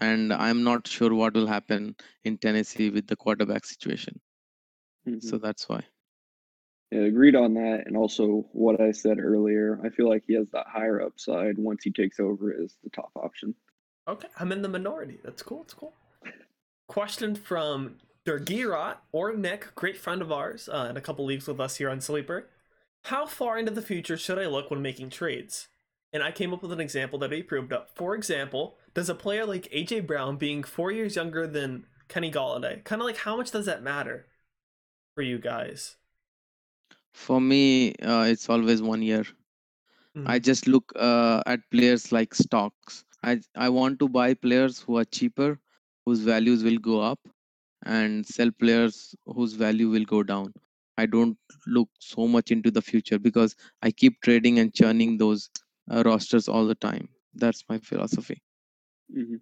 And I'm not sure what will happen in Tennessee with the quarterback situation. So Mhm. that's why. Agreed on that, and also what I said earlier. I feel like he has that higher upside once he takes over as the top option. Okay, I'm in the minority. That's cool. It's cool. Question from Dergirot or Nick, great friend of ours, uh, in a couple leagues with us here on Sleeper. How far into the future should I look when making trades? And I came up with an example that he proved up. For example, does a player like AJ Brown being four years younger than Kenny Golladay, kind of like how much does that matter for you guys? For me, uh, it's always one year. I Mhm. just look uh, at players like stocks. I I want to buy players who are cheaper, whose values will go up, and sell players whose value will go down. I don't look so much into the future because I keep trading and churning those uh, rosters all the time. That's my philosophy. hmm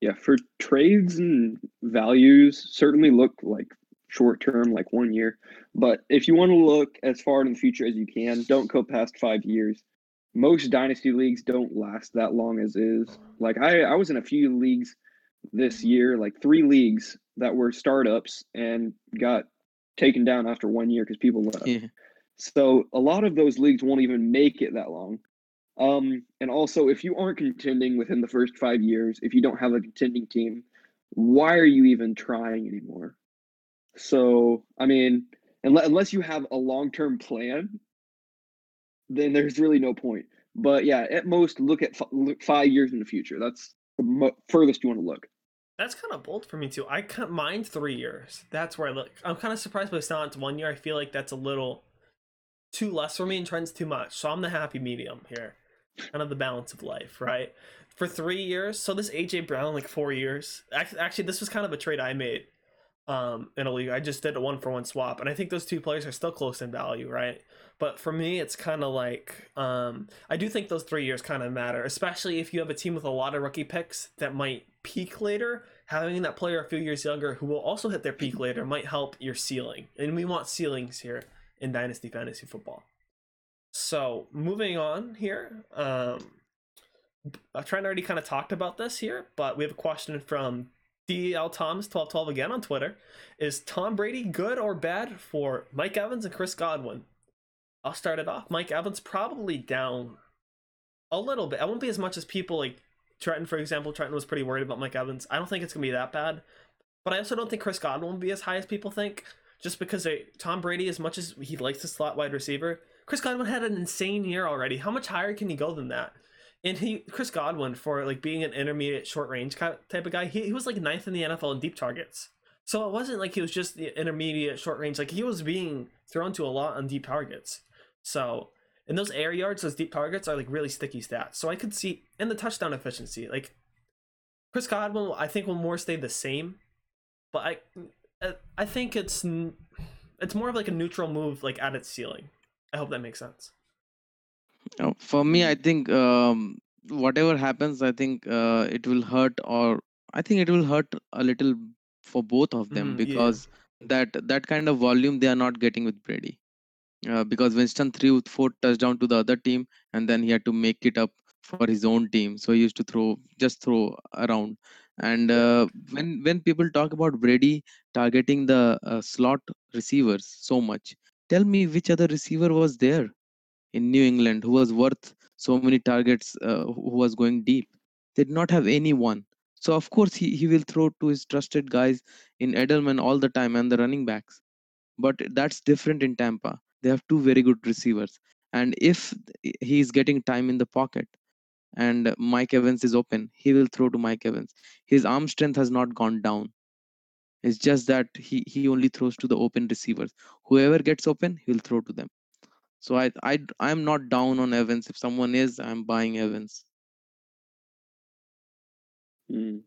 Yeah, for trades and values, certainly look like short term, like one year. But if you want to look as far in the future as you can, don't go past five years. Most dynasty leagues don't last that long as is. Like I, I was in a few leagues this year, like three leagues that were startups and got taken down after one year because people left. Yeah. So a lot of those leagues won't even make it that long. Um, and also, if you aren't contending within the first five years, if you don't have a contending team, why are you even trying anymore? So, I mean, unless, you have a long term plan, then there's really no point. But yeah, at most, look at f- look five years in the future. That's the mo- furthest you want to look. That's kind of bold for me too. I can't mind three years. That's where I look. I'm kind of surprised by it one year. I feel like that's a little too less for me and trends too much. So I'm the happy medium here, kind of the balance of life, right? For three years. So this AJ Brown, like four years. Actually, this was kind of a trade I made um, in a league. I just did a one for one swap, and I think those two players are still close in value, right? But for me, it's kind of like um, I do think those three years kind of matter, especially if you have a team with a lot of rookie picks that might peak later. Having that player a few years younger who will also hit their peak *laughs* later might help your ceiling, and we want ceilings here in Dynasty Fantasy Football. So moving on here, um, Trent already kind of talked about this here, but we have a question from Thomas twelve twelve again on Twitter. Is Tom Brady good or bad for Mike Evans and Chris Godwin? I'll start it off. Mike Evans probably down a little bit. I won't be as much as people like Trenton, for example. Trenton was pretty worried about Mike Evans. I don't think it's gonna be that bad, but I also don't think Chris Godwin will be as high as people think. Just because they, Tom Brady, as much as he likes the slot wide receiver, Chris Godwin had an insane year already. How much higher can he go than that? And he, Chris Godwin, for like being an intermediate short range type of guy, he, he was like ninth in the NFL in deep targets. So it wasn't like he was just the intermediate short range. Like he was being thrown to a lot on deep targets. So in those air yards, those deep targets are like really sticky stats. So I could see in the touchdown efficiency, like Chris Godwin, I think will more stay the same. But I, I think it's it's more of like a neutral move, like at its ceiling. I hope that makes sense. Uh, For me, I think um, whatever happens, I think uh, it will hurt, or I think it will hurt a little for both of them Mhm, yeah. because that that kind of volume they are not getting with Brady. Uh, because Winston threw four touchdown to the other team, and then he had to make it up for his own team. So he used to throw just throw around. And uh, when when people talk about Brady targeting the uh, slot receivers so much, tell me which other receiver was there in New England who was worth so many targets, uh, who was going deep. They did not have anyone. So of course he, he will throw to his trusted guys in Edelman all the time and the running backs. But that's different in Tampa. They have two very good receivers. And if he is getting time in the pocket and Mike Evans is open, he will throw to Mike Evans. His arm strength has not gone down. It's just that he, he only throws to the open receivers. Whoever gets open, he'll throw to them. So I I I'm not down on Evans. If someone is, I'm buying Evans. Mm.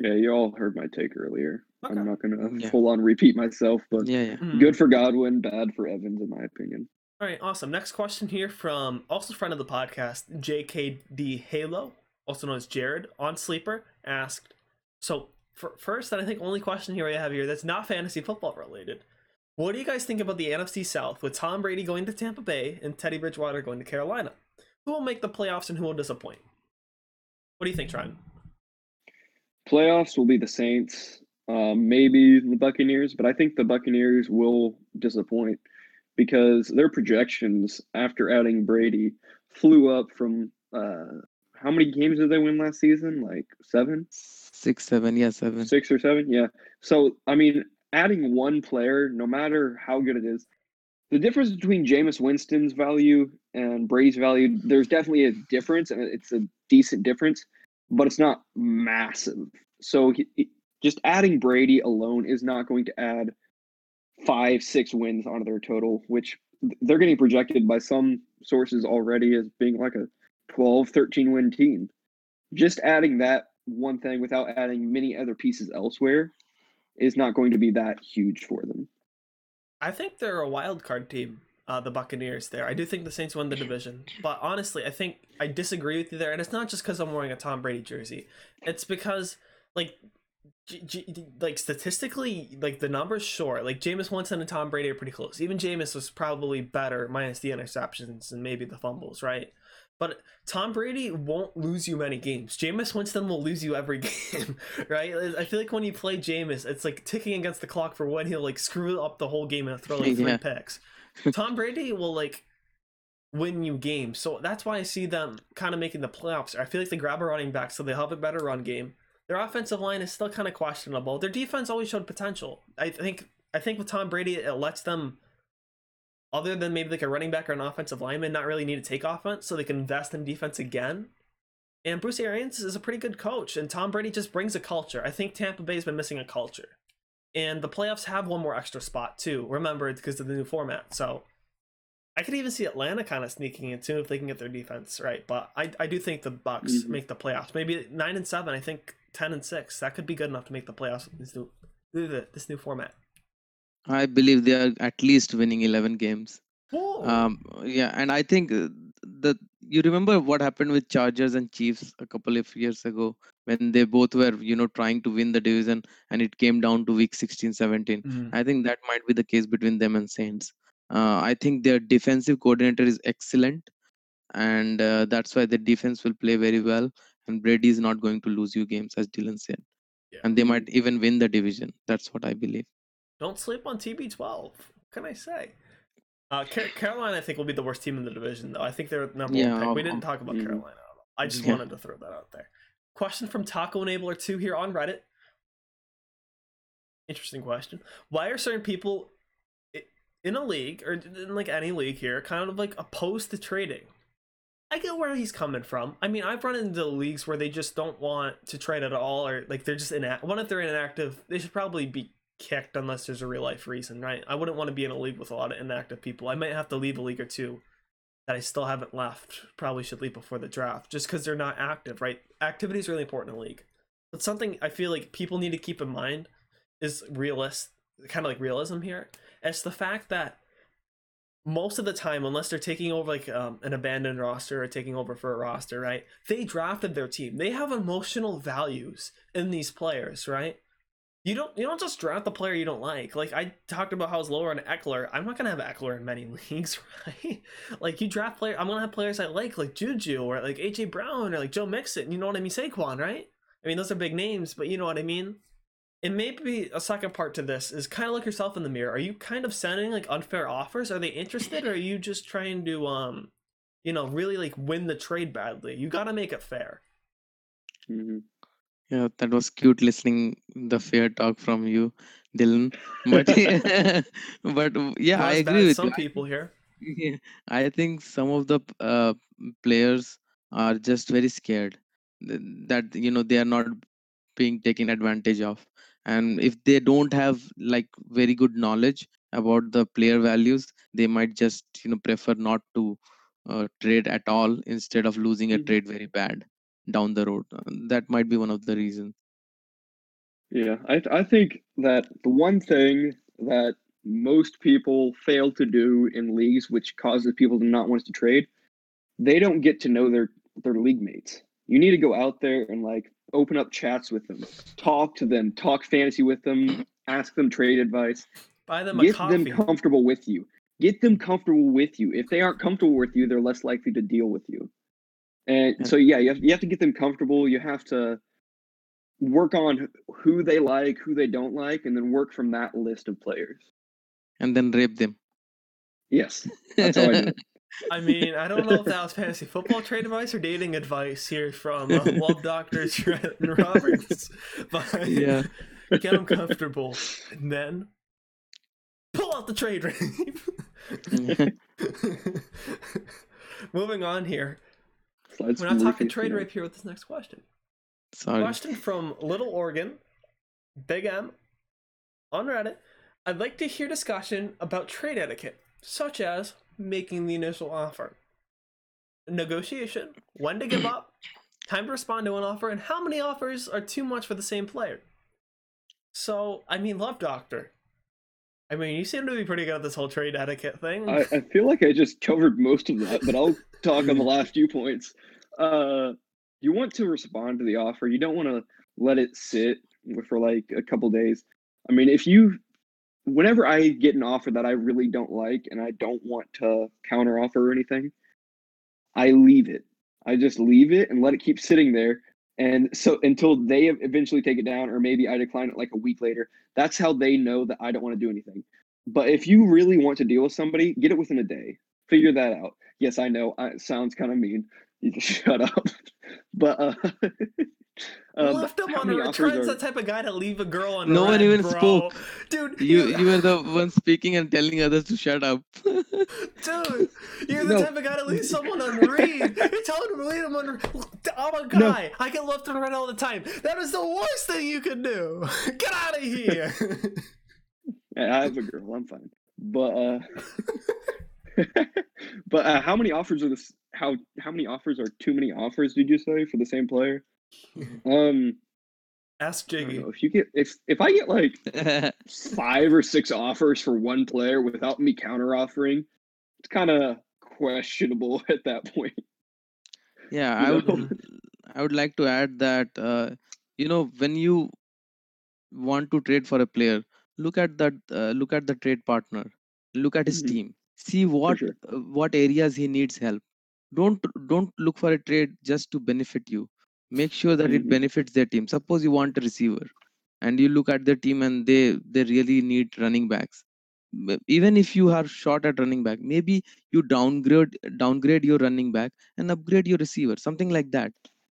Yeah, you all heard my take earlier. Okay. I'm not gonna Yeah. full on repeat myself, but Yeah, yeah. Mhm. good for Godwin, bad for Evans, in my opinion. All right, awesome. Next question here from also friend of the podcast, JKD Halo, also known as Jared, on Sleeper, asked. So for, first, and I think only question here I have here that's not fantasy football related. What do you guys think about the NFC South with Tom Brady going to Tampa Bay and Teddy Bridgewater going to Carolina? Who will make the playoffs and who will disappoint? What do you think, Trent? Playoffs will be the Saints, um, maybe the Buccaneers, but I think the Buccaneers will disappoint because their projections after adding Brady flew up from uh, how many games did they win last season? Like seven, Six, seven, yeah, seven. six or seven? Yeah. So I mean, adding one player, no matter how good it is, the difference between Jameis Winston's value and Brady's value, there's definitely a difference, and it's a decent difference, but it's not massive. So he, he- just adding Brady alone is not going to add five, six wins onto their total, which they're getting projected by some sources already as being like a 12, 13 win team. Just adding that one thing without adding many other pieces elsewhere is not going to be that huge for them. I think they're a wild card team, uh, the Buccaneers. There, I do think the Saints won the division, but honestly, I think I disagree with you there, and it's not just because I'm wearing a Tom Brady jersey. It's because like. G- G- like statistically, like the numbers, sure. Like Jameis Winston and Tom Brady are pretty close. Even Jameis was probably better, minus the interceptions and maybe the fumbles, right? But Tom Brady won't lose you many games. Jameis Winston will lose you every *laughs* game, right? I feel like when you play Jameis, it's like ticking against the clock for when he'll like screw up the whole game and throw like three Yeah. picks. *laughs* Tom Brady will like win you games. So that's why I see them kind of making the playoffs. I feel like they grab a running back so they have a better run game. Their offensive line is still kind of questionable. Their defense always showed potential. I think I think with Tom Brady it lets them other than maybe like a running back or an offensive lineman not really need to take offense so they can invest in defense again. And Bruce Arians is a pretty good coach and Tom Brady just brings a culture. I think Tampa Bay's been missing a culture. And the playoffs have one more extra spot too. Remember, it's because of the new format. So I could even see Atlanta kind of sneaking in too if they can get their defense right. But I, I do think the Bucks Mhm. make the playoffs. Maybe nine and seven. I think ten and six. That could be good enough to make the playoffs with this new this new format. I believe they are at least winning 11 games. Whoa. Um, yeah, and I think uh, the you remember what happened with Chargers and Chiefs a couple of years ago when they both were you know trying to win the division and it came down to week 16 17 Mhm. I think that might be the case between them and Saints. Uh, I think their defensive coordinator is excellent, and uh, that's why the defense will play very well. And Brady is not going to lose you games, as Dylan said, Yeah. and they might even win the division. That's what I believe. Don't sleep on TB12. What can I say? Uh, Car- *sighs* Carolina, I think, will be the worst team in the division, though. I think they're number Yeah, one pick. We I'll- didn't talk about Mhm. Carolina. at all. I just Yeah. wanted to throw that out there. Question from Taco Enabler 2 here on Reddit. Interesting question. Why are certain people in a league, or in like any league here, kind of like opposed to trading? I get where he's coming from. I mean, I've run into leagues where they just don't want to trade at all, or like they're just inactive. One, if they're inactive, they should probably be kicked unless there's a real life reason, right? I wouldn't want to be in a league with a lot of inactive people. I might have to leave a league or two that I still haven't left. Probably should leave before the draft, just because they're not active, right? Activity is really important in a league. But something I feel like people need to keep in mind is realist, kind of like realism here. It's the fact that most of the time, unless they're taking over like um, an abandoned roster or taking over for a roster, right? They drafted their team. They have emotional values in these players, right? You don't you don't just draft the player you don't like. Like I talked about how I was lower on Ekeler. I'm not gonna have Ekeler in many *laughs* leagues, right? like you draft player, I'm gonna have players I like, like Juju or like AJ Brown or like Joe Mixon. You know what I mean? Saquon, right? I mean those are big names, but you know what I mean and maybe a second part to this is kind of look yourself in the mirror. Are you kind of sending like unfair offers? Are they interested, or are you just trying to, um, you know, really like win the trade badly? You got to make it fair. hmm Yeah, that was cute listening the fair talk from you, Dylan. But *laughs* but yeah, Not I as bad agree as with some you. people here. Yeah, I think some of the uh, players are just very scared th- that you know they are not being taken advantage of, and if they don't have like very good knowledge about the player values, they might just you know prefer not to uh, trade at all instead of losing a Mhm. trade very bad down the road. Uh, That might be one of the reasons. Yeah, I th- I think that the one thing that most people fail to do in leagues, which causes people to not want to trade, they don't get to know their their league mates. You need to go out there and like open up chats with them, talk to them, talk fantasy with them, ask them trade advice, Buy them a get coffee. them comfortable with you. Get them comfortable with you. If they aren't comfortable with you, they're less likely to deal with you. And Yeah. so yeah, you have, you have to get them comfortable. You have to work on who they like, who they don't like, and then work from that list of players. and then rape them. Yes, *laughs* that's how I do. I mean, I don't know if that was fantasy football trade advice or dating advice here from uh, *laughs* Love Doctor Trenton *laughs* Roberts, but Yeah. get them comfortable, and then pull out the trade rape. Moving on here, Slide we're not talking trade rape here with this next question. Sorry. Question from Little Oregon, Big M, on Reddit. I'd like to hear discussion about trade etiquette, such as making the initial offer, negotiation, when to give *clears throat* up, time to respond to an offer, and how many offers are too much for the same player. So, I mean, Love Doctor. I mean, you seem to be pretty good at this whole trade etiquette thing. I, I feel like I just covered most of that, but I'll talk on the *laughs* last few points. Uh, you want to respond to the offer. You don't want to let it sit for like a couple days. I mean, if you, whenever I get an offer that I really don't like and I don't want to counter offer or anything, I leave it. I just leave it and let it keep sitting there. And so until they eventually take it down, or maybe I decline it like a week later, that's how they know that I don't want to do anything. But if you really want to deal with somebody, get it within a day. Figure that out. Yes, I know I- it sounds kind of mean. You just *laughs* shut up. But uh, uh, *laughs* Left him on many a offers Trent's are- the type of guy to leave a girl on No one even bro. spoke. Dude, You you were the one speaking and telling others to shut up. *laughs* Dude, you're the No. type of guy to leave someone on read. You're telling him to leave him on. I'm a No. guy. I get left on red all the time. That is the worst thing you can do. Get out of here. Yeah, I have a girl. I'm fine. But uh, *laughs* but uh, how many offers are this? How how many offers are too many offers? Did you say for the same player? *laughs* Um, Ask I Jiggy. know. If you get if if I get like *laughs* five or six offers for one player without me counter offering, it's kind of questionable at that point. yeah, You I would? I would like to add that uh, you know when you want to trade for a player, look at that uh, look at the trade partner, look at his Mhm. team, see what sure. uh, what areas he needs help. Don't don't look for a trade just to benefit you. Make sure that it Mhm. benefits their team. Suppose you want a receiver, and you look at their team and they they really need running backs. M- Even if you are short at running back, maybe you downgrade downgrade your running back and upgrade your receiver, something like that.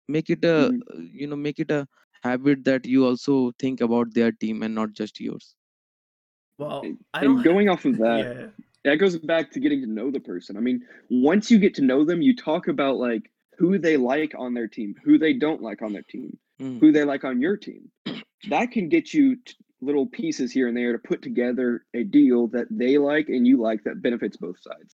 Make it a Mhm. uh, you know make it a habit that you also think about their team and not just yours. Well, And, I and don't. going off of *laughs* that, yeah. That goes back to getting to know the person. I mean, once you get to know them, you talk about like who they like on their team, who they don't like on their team, Mm. who they like on your team. That can get you t- little pieces here and there to put together a deal that they like and you like that benefits both sides.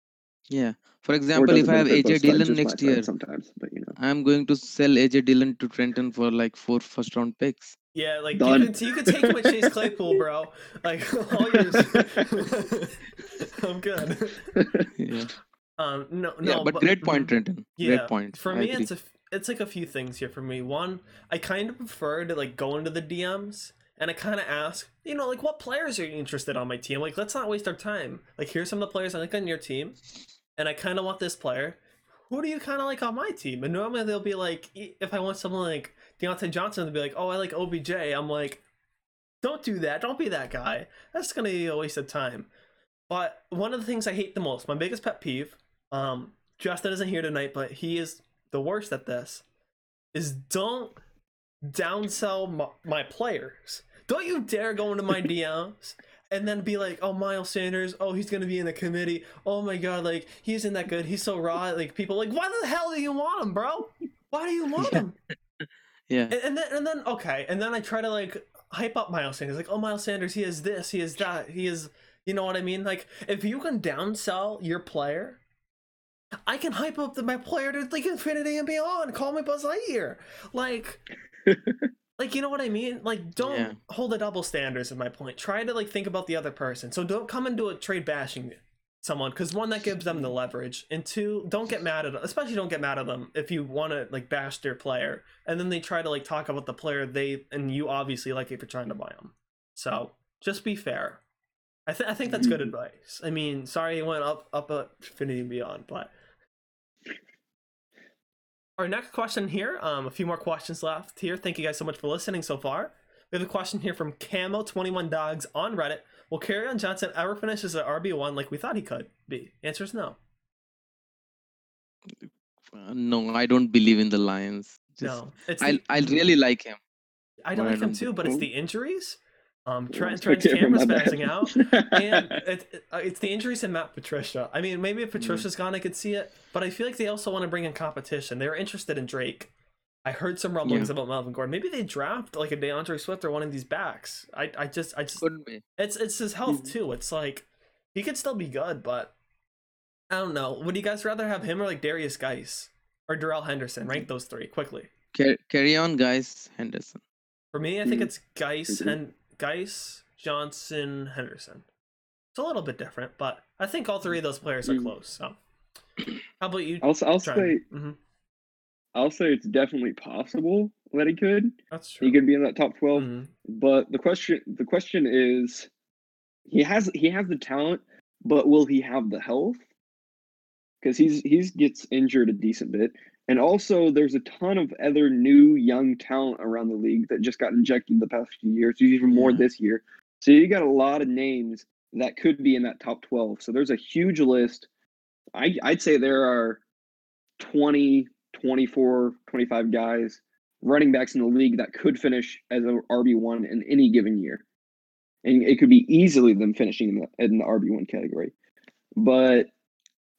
Yeah. For example, if I have AJ Dillon next year, sometimes, but you know. I'm going to sell AJ Dillon to Trenton for like four first round picks. Yeah, like Done. you can you can take him with Chase Claypool, bro. Like *laughs* all yours. *laughs* I'm good. Yeah, Um, no, yeah, no, but, great point. Trenton. Yeah, Great point. For I me, agree. it's a f- it's like a few things here. For me, one, I kind of prefer to like go into the DMs and I kind of ask, you know, like what players are you interested on my team? Like, let's not waste our time. Like, here's some of the players I like on your team, and I kind of want this player. Who do you kind of like on my team? And normally they'll be like, if I want someone like Diontae Johnson, they'll be like, oh, I like OBJ. I'm like, don't do that. Don't be that guy. That's gonna be a waste of time. But one of the things I hate the most, my biggest pet peeve, um, Justin isn't here tonight, but he is the worst at this, is don't downsell my, my players. Don't you dare go into my *laughs* DMs and then be like, oh, Miles Sanders, oh, he's going to be in the committee. Oh my God, like, he isn't that good. He's so raw. Like, people like, why the hell do you want him, bro? Why do you want him? Yeah, And, and then, and then, okay, and then I try to like hype up Miles Sanders, like, oh, Miles Sanders, he is this, he is that, he is, you know what I mean? Like, if you can downsell your player, I can hype up the, my player to like infinity and beyond. Call me Buzz Lightyear, like, *laughs* like you know what I mean? Like, don't Yeah. hold the double standards. Is my point. Try to like think about the other person. So don't come into a trade bashing someone because one that gives them the leverage and two don't get mad at them especially don't get mad at them if you want to like bash their player and then they try to like talk about the player they and you obviously like if you're trying to buy them so just be fair. I, th- I think that's good Mhm. advice. I mean sorry you went up up at infinity and beyond but our next question here um a few more questions left here. Thank you guys so much for listening so far. We have a question here from camo21 dogs on reddit Will on Johnson ever finish as an RB1 like we thought he could be? Answer is no. No, I don't believe in the Lions. Just, No. It's I the, I really like him. I I like him don't too, think- but it's the injuries. Um, Trent, Trent's camera's passing out, and *laughs* it, it, uh, it's the injuries and Matt Patricia. I mean, maybe if Hmm. Patricia's gone, I could see it, but I feel like they also want to bring in competition. They were interested in Drake. I heard some rumblings Yeah. about Melvin Gordon. Maybe they draft like a D'Andre Swift or one of these backs. I, I just, I just, Could be. it's it's his health Mhm. too. It's like he could still be good, but I don't know. Would you guys rather have him or like Derrius Guice or Darrell Henderson? Rank those three quickly. Car- carry on, guys. Henderson. For me, I think Mhm. it's Guice and Geis, Johnson, Henderson. It's a little bit different, but I think all three of those players are close. So, how about you? I'll I'll say hmm I'll say it's definitely possible that he could. That's true. He could be in that top 12 Mhm. But the question the question is he has he has the talent, but will he have the health? Because he's he's gets injured a decent bit. And also there's a ton of other new young talent around the league that just got injected the past few years, even more this year. So you got a lot of names that could be in that top 12. So there's a huge list. I I'd say there are 20, 24, 25 guys running backs in the league that could finish as a RB1 in any given year. And it could be easily them finishing in the, in the RB1 category. But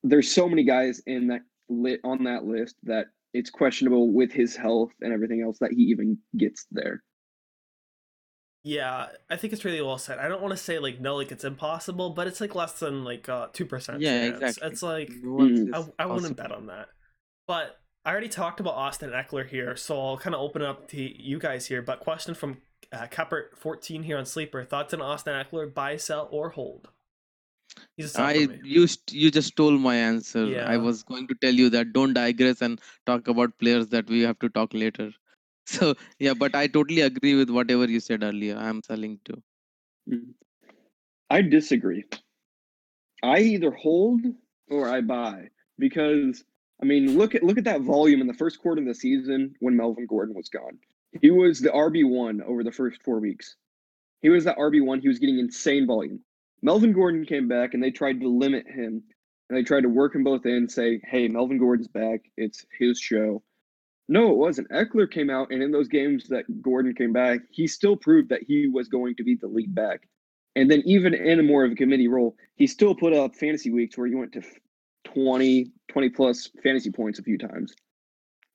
there's so many guys in that lit on that list that it's questionable with his health and everything else that he even gets there. Yeah, I think it's really well said. I don't want to say like no, like it's impossible, but it's like less than like uh two percent. Yeah, chance. exactly. It's like No one Mhm. I, I wouldn't bet on that. But I already talked about Austin Ekeler here, so I'll kind of open it up to you guys here. But question from uh, Capert14 here on Sleeper: Thoughts on Austin Ekeler? Buy, sell, or hold? He's a I me. you st- you just stole my answer. Yeah. I was going to tell you that don't digress and talk about players that we have to talk later. *laughs* So yeah, but I totally agree with whatever you said earlier. I'm selling too. I disagree. I either hold or I buy because I mean look at look at that volume in the first quarter of the season when Melvin Gordon was gone. He was the RB one over the first four weeks. He was that RB one. He was getting insane volume. Melvin Gordon came back and they tried to limit him and they tried to work him both in, say, "Hey, Melvin Gordon's back. It's his show." No, it wasn't. Ekeler came out and in those games that Gordon came back, he still proved that he was going to be the lead back. And then even in a more of a committee role, he still put up fantasy weeks where he went to 20, 20 plus fantasy points a few times.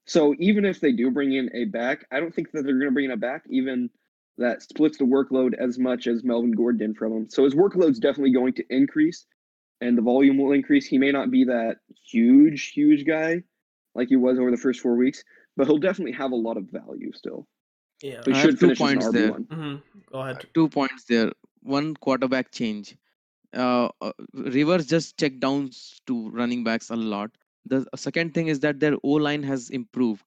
So even if they do bring in a back, I don't think that they're going to bring in a back even that splits the workload as much as Melvin Gordon did from him. So his workload's definitely going to increase and the volume will increase. He may not be that huge, huge guy like he was over the first four weeks, but he'll definitely have a lot of value still. Yeah. So he I should have two finish as points there. RB1. hmm Go ahead. two points there. One quarterback change. Uh, uh, Rivers just check downs to running backs a lot. The second thing is that their O line has improved,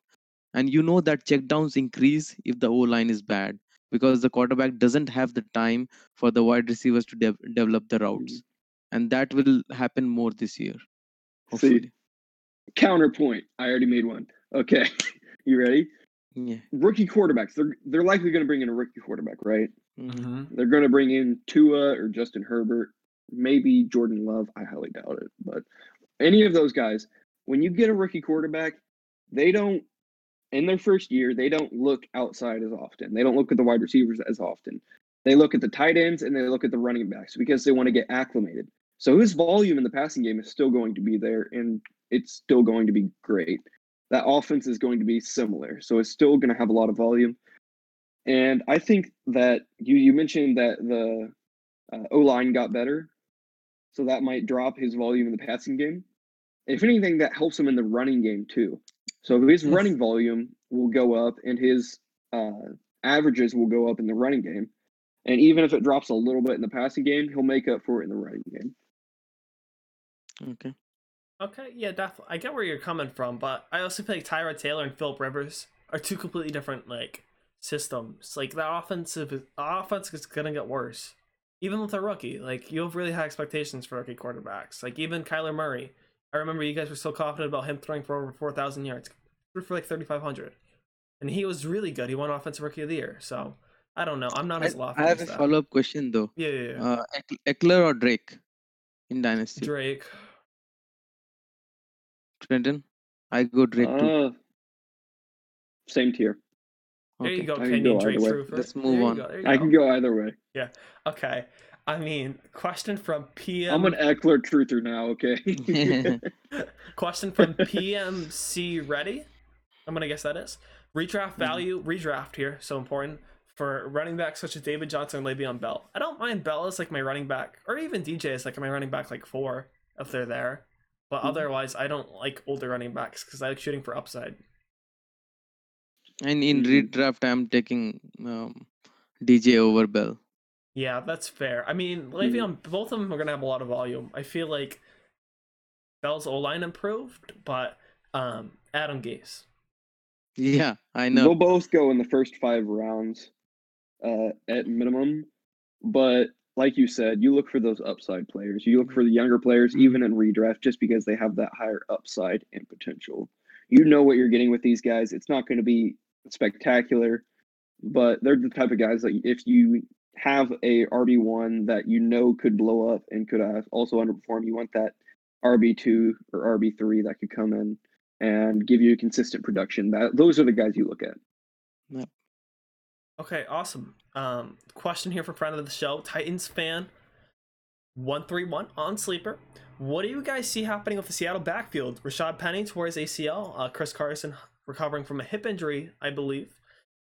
and you know that check downs increase if the O line is bad because the quarterback doesn't have the time for the wide receivers to dev- develop the routes, and that will happen more this year. Hopefully, Counterpoint. I already made one. Okay. *laughs* you ready? yeah. Rookie quarterbacks. They're they're likely going to bring in a rookie quarterback, right? Mhm. hmm They're going to bring in Tua or Justin Herbert, maybe Jordan Love. I highly doubt it, but any of those guys. When you get a rookie quarterback, they don't in their first year they don't look outside as often. They don't look at the wide receivers as often. They look at the tight ends and they look at the running backs because they want to get acclimated. So his volume in the passing game is still going to be there and it's still going to be great. That offense is going to be similar. So it's still going to have a lot of volume. And I think that you you mentioned that the uh, O line got better, so that might drop his volume in the passing game. If anything, that helps him in the running game too. So his Yes. running volume will go up, and his uh, averages will go up in the running game. And even if it drops a little bit in the passing game, he'll make up for it in the running game. Okay. Okay, yeah, definitely. I get where you're coming from, but I also feel like Tyrod Taylor and Philip Rivers are two completely different like systems. Like the offensive, the offense is gonna get worse, even with a rookie. Like you have really high expectations for rookie quarterbacks. Like even Kyler Murray. I remember you guys were so confident about him throwing for over four thousand yards, threw for like thirty five hundred, and he was really good. He won Offensive Rookie of the Year. So I don't know. I'm not I, as lofty I have as a that. follow up question though. Yeah, yeah, yeah. Uh, Ekeler or Drake in Dynasty? Drake. Trenton? I go Drake too. Uh, same tier. There you go, I can Kenyon go either Drake way. Trooper. Let's move you on. go, I go. can go either way. Yeah. Okay. I mean, question from PM. I'm an Ekeler truther now. Okay. *laughs* *laughs* question from PMC Ready. I'm gonna guess that is redraft Mm-hmm. value. Redraft here, so important for running backs such as David Johnson and Le'Veon Bell. I don't mind Bell as like my running back, or even DJ as like my running back, like four if they're there. But Mm-hmm. Mhm. otherwise, I don't like older running backs because I like shooting for upside. And in Mhm. redraft, I'm taking um, DJ over Bell. Yeah, that's fair. I mean, Le'Veon, both of them are gonna have a lot of volume. I feel like Bell's O line improved, but um, Adam Gase. Yeah, I know. They'll both go in the first five rounds uh, at minimum. But like you said, you look for those upside players. You look for the younger players, even in redraft, just because they have that higher upside and potential. You know what you're getting with these guys. It's not going to be spectacular, but they're the type of guys that if you have a RB1 that you know could blow up and could uh, also underperform, you want that RB2 or RB3 that could come in and give you consistent production. That those are the guys you look at. Okay, awesome. Um, question here from friend of the show, Titans fan, one three one on sleeper. What do you guys see happening with the Seattle backfield? Rashad Penny towards ACL, uh, Chris Carson recovering from a hip injury, I believe,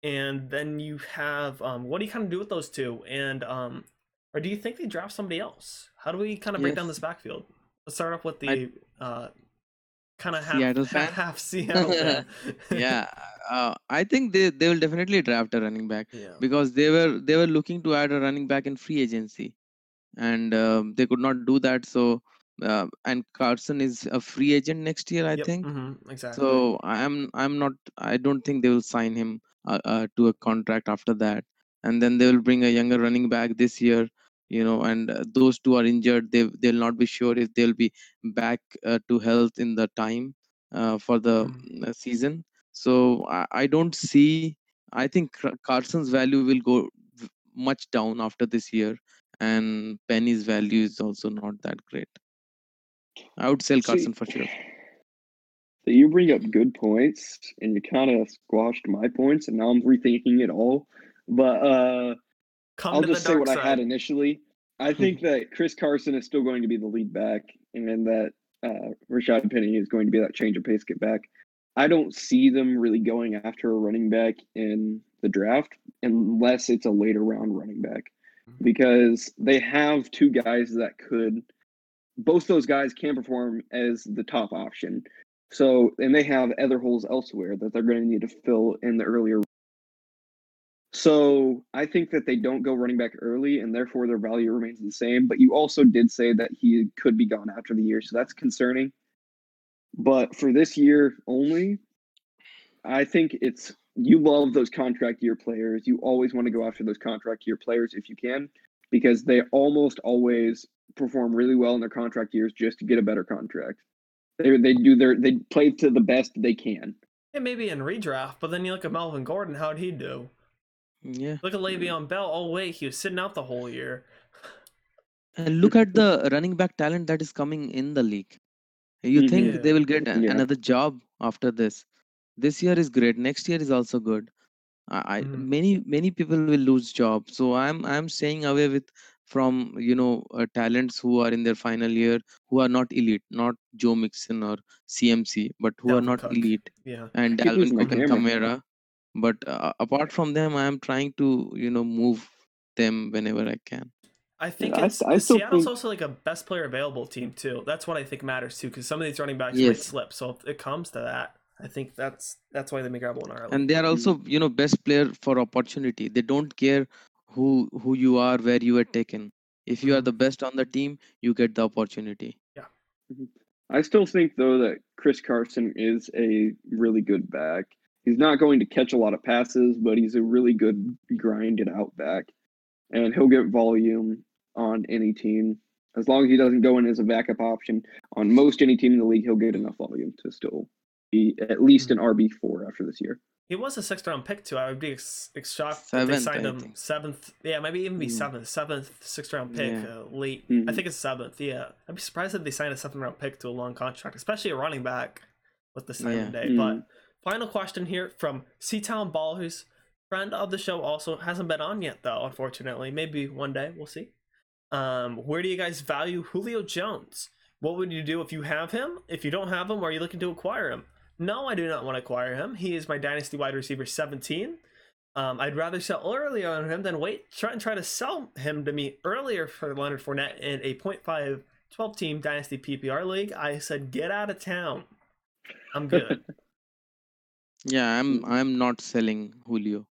and then you have um, what do you kind of do with those two? And um, or do you think they draft somebody else? How do we kind of break down this backfield? Let's start off with the I- uh, kind of half Seattle *laughs* half, fan? *laughs* half Seattle fan. yeah, uh, I think they, they will definitely draft a running back yeah. because they were they were looking to add a running back in free agency, and um, they could not do that. So, uh, and Carson is a free agent next year, I Yep, think. mhm, exactly. So I'm I'm not I don't think they will sign him uh, uh, to a contract after that, and then they will bring a younger running back this year, you know, and uh, those two are injured. They they'll not be sure if they'll be back uh, to health in the time uh, for the Mm. uh, season. So I, I don't see. I think Carson's value will go much down after this year, and Penny's value is also not that great. I would sell See, Carson for sure. So you bring up good points, and you kind of squashed my points, and now I'm rethinking it all. But uh, Come I'll just say what side. I had initially. I *laughs* think that Chris Carson is still going to be the lead back, and that uh, Rashad Penny is going to be that change of pace get back. I don't see them really going after a running back in the draft unless it's a later round running back. Because they have two guys that could both those guys can perform as the top option. So, and they have other holes elsewhere that they're going to need to fill in the earlier So I think that they don't go running back early, and therefore their value remains the same. But you also did say that he could be gone after the year, so that's concerning. But for this year only, I think it's you love those contract year players. You always want to go after those contract year players if you can, because they almost always perform really well in their contract years just to get a better contract. They they do their they play to the best they can. Yeah, maybe in redraft, but then you look at Melvin Gordon, how'd he do? Yeah. Look at Le'Veon Bell. Oh wait, he was sitting out the whole year. And look at the running back talent that is coming in the league. You Mhm. think Yeah. they will get Yeah. another job after this? This year is great. Next year is also good. I, I Mhm. many many people will lose jobs. So I'm I'm staying away with from you know uh, talents who are in their final year who are not elite, not Joe Mixon or CMC, but who are Dalvin not Cook. elite Yeah. and Keep Dalvin Cook and hammer. Kamara. But uh, apart from them, I am trying to you know move them whenever I can. I think I- it's I still Seattle's think- also like a best player available team too. That's what I think matters too, because some of these running backs might Yes. slip. So if it comes to that, I think that's that's why they may grab one early. and they are also you know best player for opportunity they don't care who who you are where you are taken if you are the best on the team you get the opportunity Yeah. I still think though that Chris Carson is a really good back. He's not going to catch a lot of passes, but he's a really good grinded out back, and he'll get volume on any team as long as he doesn't go in as a backup option on most any team in the league. He'll get enough volume to still be at least an RB four after this year. He was a sixth round pick too. I would be ex- ex- shocked if they signed I him think. seventh. Yeah, maybe even be Mm. seventh, seventh, sixth round pick, Yeah. uh, late. I Mhm. think it's seventh. Yeah, I'd be surprised if they signed a seventh round pick to a long contract, especially a running back with the signing Yeah. day. Mm. But final question here from Seatown Ball, who's friend of the show, also hasn't been on yet though. Unfortunately, maybe one day we'll see. Um, where do you guys value Julio Jones? What would you do if you have him? If you don't have him, are you looking to acquire him? No, I do not want to acquire him. He is my dynasty wide receiver 17. Um, I'd rather sell early on him than wait, try and try to sell him to me earlier for Leonard Fournette in a 0.5 12 team dynasty PPR league. I said, get out of town. I'm *laughs* good. yeah i'm i'm not selling julio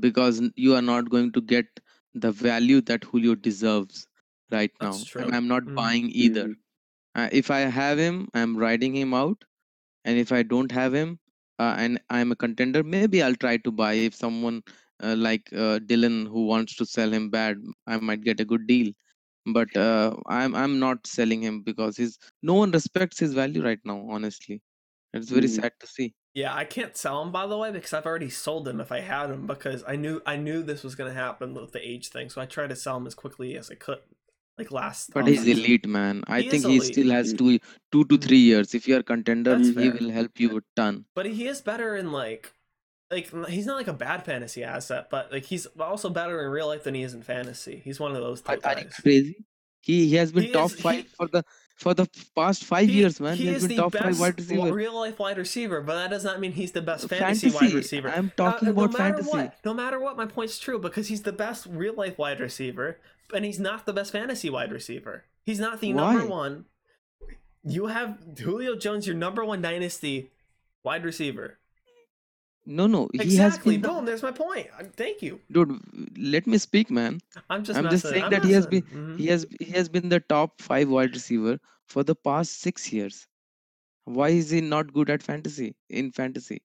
because you are not going to get the value that julio deserves right now true. and i'm not Mhm. buying either Mhm. uh, if i have him i'm riding him out and if i don't have him uh, and i'm a contender maybe i'll try to buy if someone uh, like uh, dylan who wants to sell him bad i might get a good deal but uh, i'm i'm not selling him because his no one respects his value right now honestly it's very Mm. sad to see Yeah, I can't sell him by the way because I've already sold him if I had him because I knew I knew this was gonna happen with the age thing, so I tried to sell him as quickly as I could. Like last but he's offseason. elite man i He think he elite. still has two two to three years if you're a contender That's he fair. will help you a ton But he is better in like like he's not like a bad fantasy asset, but like he's also better in real life than he is in fantasy. He's one of those are, type are you guys. crazy he he has been He top is- five he- for the for the past five He- years man He he, has is been the top five best wide receiver real life wide receiver, but that does not mean he's the best fantasy, fantasy, wide receiver. i'm Uh, talking no about matter fantasy what, no matter what, my point's true because he's the best real life wide receiver, and he's not the best fantasy wide receiver. He's not the number Why? one. You have Julio Jones, your number one dynasty wide receiver. no no he has Exactly. been Boom. There's my point. Thank you. dude let me speak man I'm just. I'm just saying I'm that he has messing. Mhm. he has he has been the top five wide receiver for the past six years why is he not good at fantasy in fantasy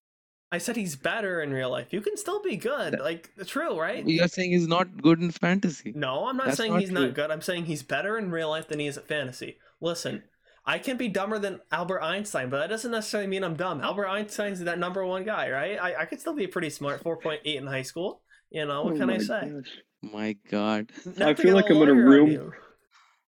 I said he's better in real life. You can still be good. That- Like true, right? you're saying he's not good in fantasy No, I'm not That's saying not he's true. not good. I'm saying he's better in real life than he is at fantasy. Listen, I can be dumber than Albert Einstein, but that doesn't necessarily mean I'm dumb. Albert Einstein's that number one guy, right? I, I could still be pretty smart, 4.8 in high school. You know, what Oh can I say? gosh. my god Not I feel like I'm in a room- you.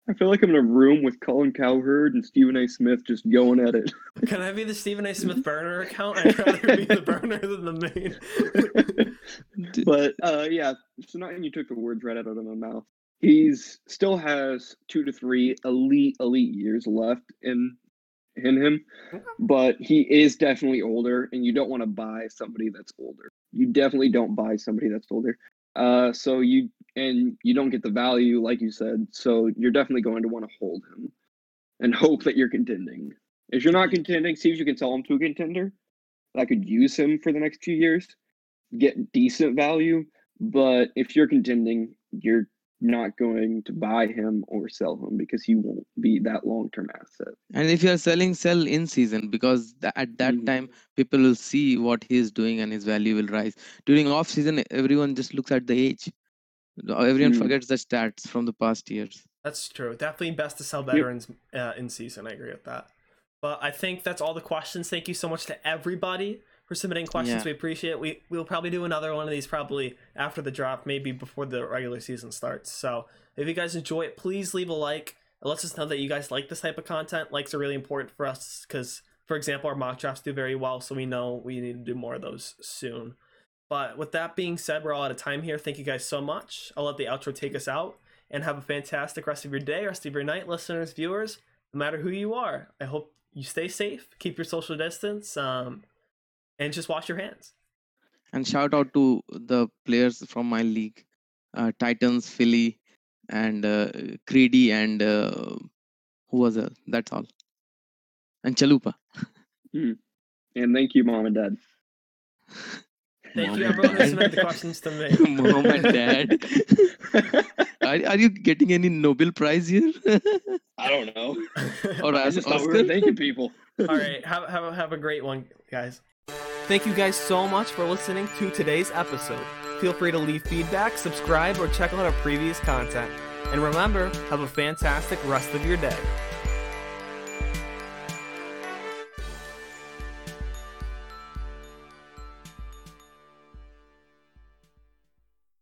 I feel like I'm in a room with Colin Cowherd and Stephen A. Smith just going at it. Can I be the Stephen A. Smith burner account? *laughs* I'd rather be the burner than the main. *laughs* But uh, yeah, so not you took the words right out of my mouth. He's still has two to three elite elite years left in in him, but he is definitely older, and you don't want to buy somebody that's older. You definitely don't buy somebody that's older. Uh, so you and you don't get the value, like you said. So you're definitely going to want to hold him and *laughs* hope that you're contending. If you're not contending, see if you can sell him to a contender that could use him for the next few years, get decent value. But if you're contending, you're not going to buy him or sell him because he won't be that long term asset. And if you are selling, sell in season because tha- at that Mhm. time people will see what he is doing and his value will rise. During off season, everyone just looks at the age. Everyone Mm. forgets the stats from the past years. That's true. Definitely best to sell veterans uh, in season. I agree with that. But I think that's all the questions. Thank you so much to everybody for submitting questions. Yeah. We appreciate it. We we'll probably do another one of these probably after the draft, maybe before the regular season starts. So if you guys enjoy it, please leave a like. It lets us know that you guys like this type of content. Likes are really important for us because, for example, our mock drafts do very well, so we know we need to do more of those soon. But with that being said, we're all out of time here. Thank you guys so much. I'll let the outro take us out and have a fantastic rest of your day, rest of your night, listeners, viewers, no matter who you are. I hope you stay safe, keep your social distance, um, and just wash your hands. And shout out to the players from my league, uh, Titans, Philly, and uh, Creedy, and uh, who was it? That's all. And Chalupa. And thank you, mom and dad. Thank Mom you, everyone who dad. submitted the questions to me. Mom and dad. *laughs* are, are you getting any Nobel Prize here? I don't know. or I as just thought we were thanking people. All right, have, have, have a great one, guys. Thank you guys so much for listening to today's episode. Feel free to leave feedback, subscribe, or check out our previous content. And remember, have a fantastic rest of your day.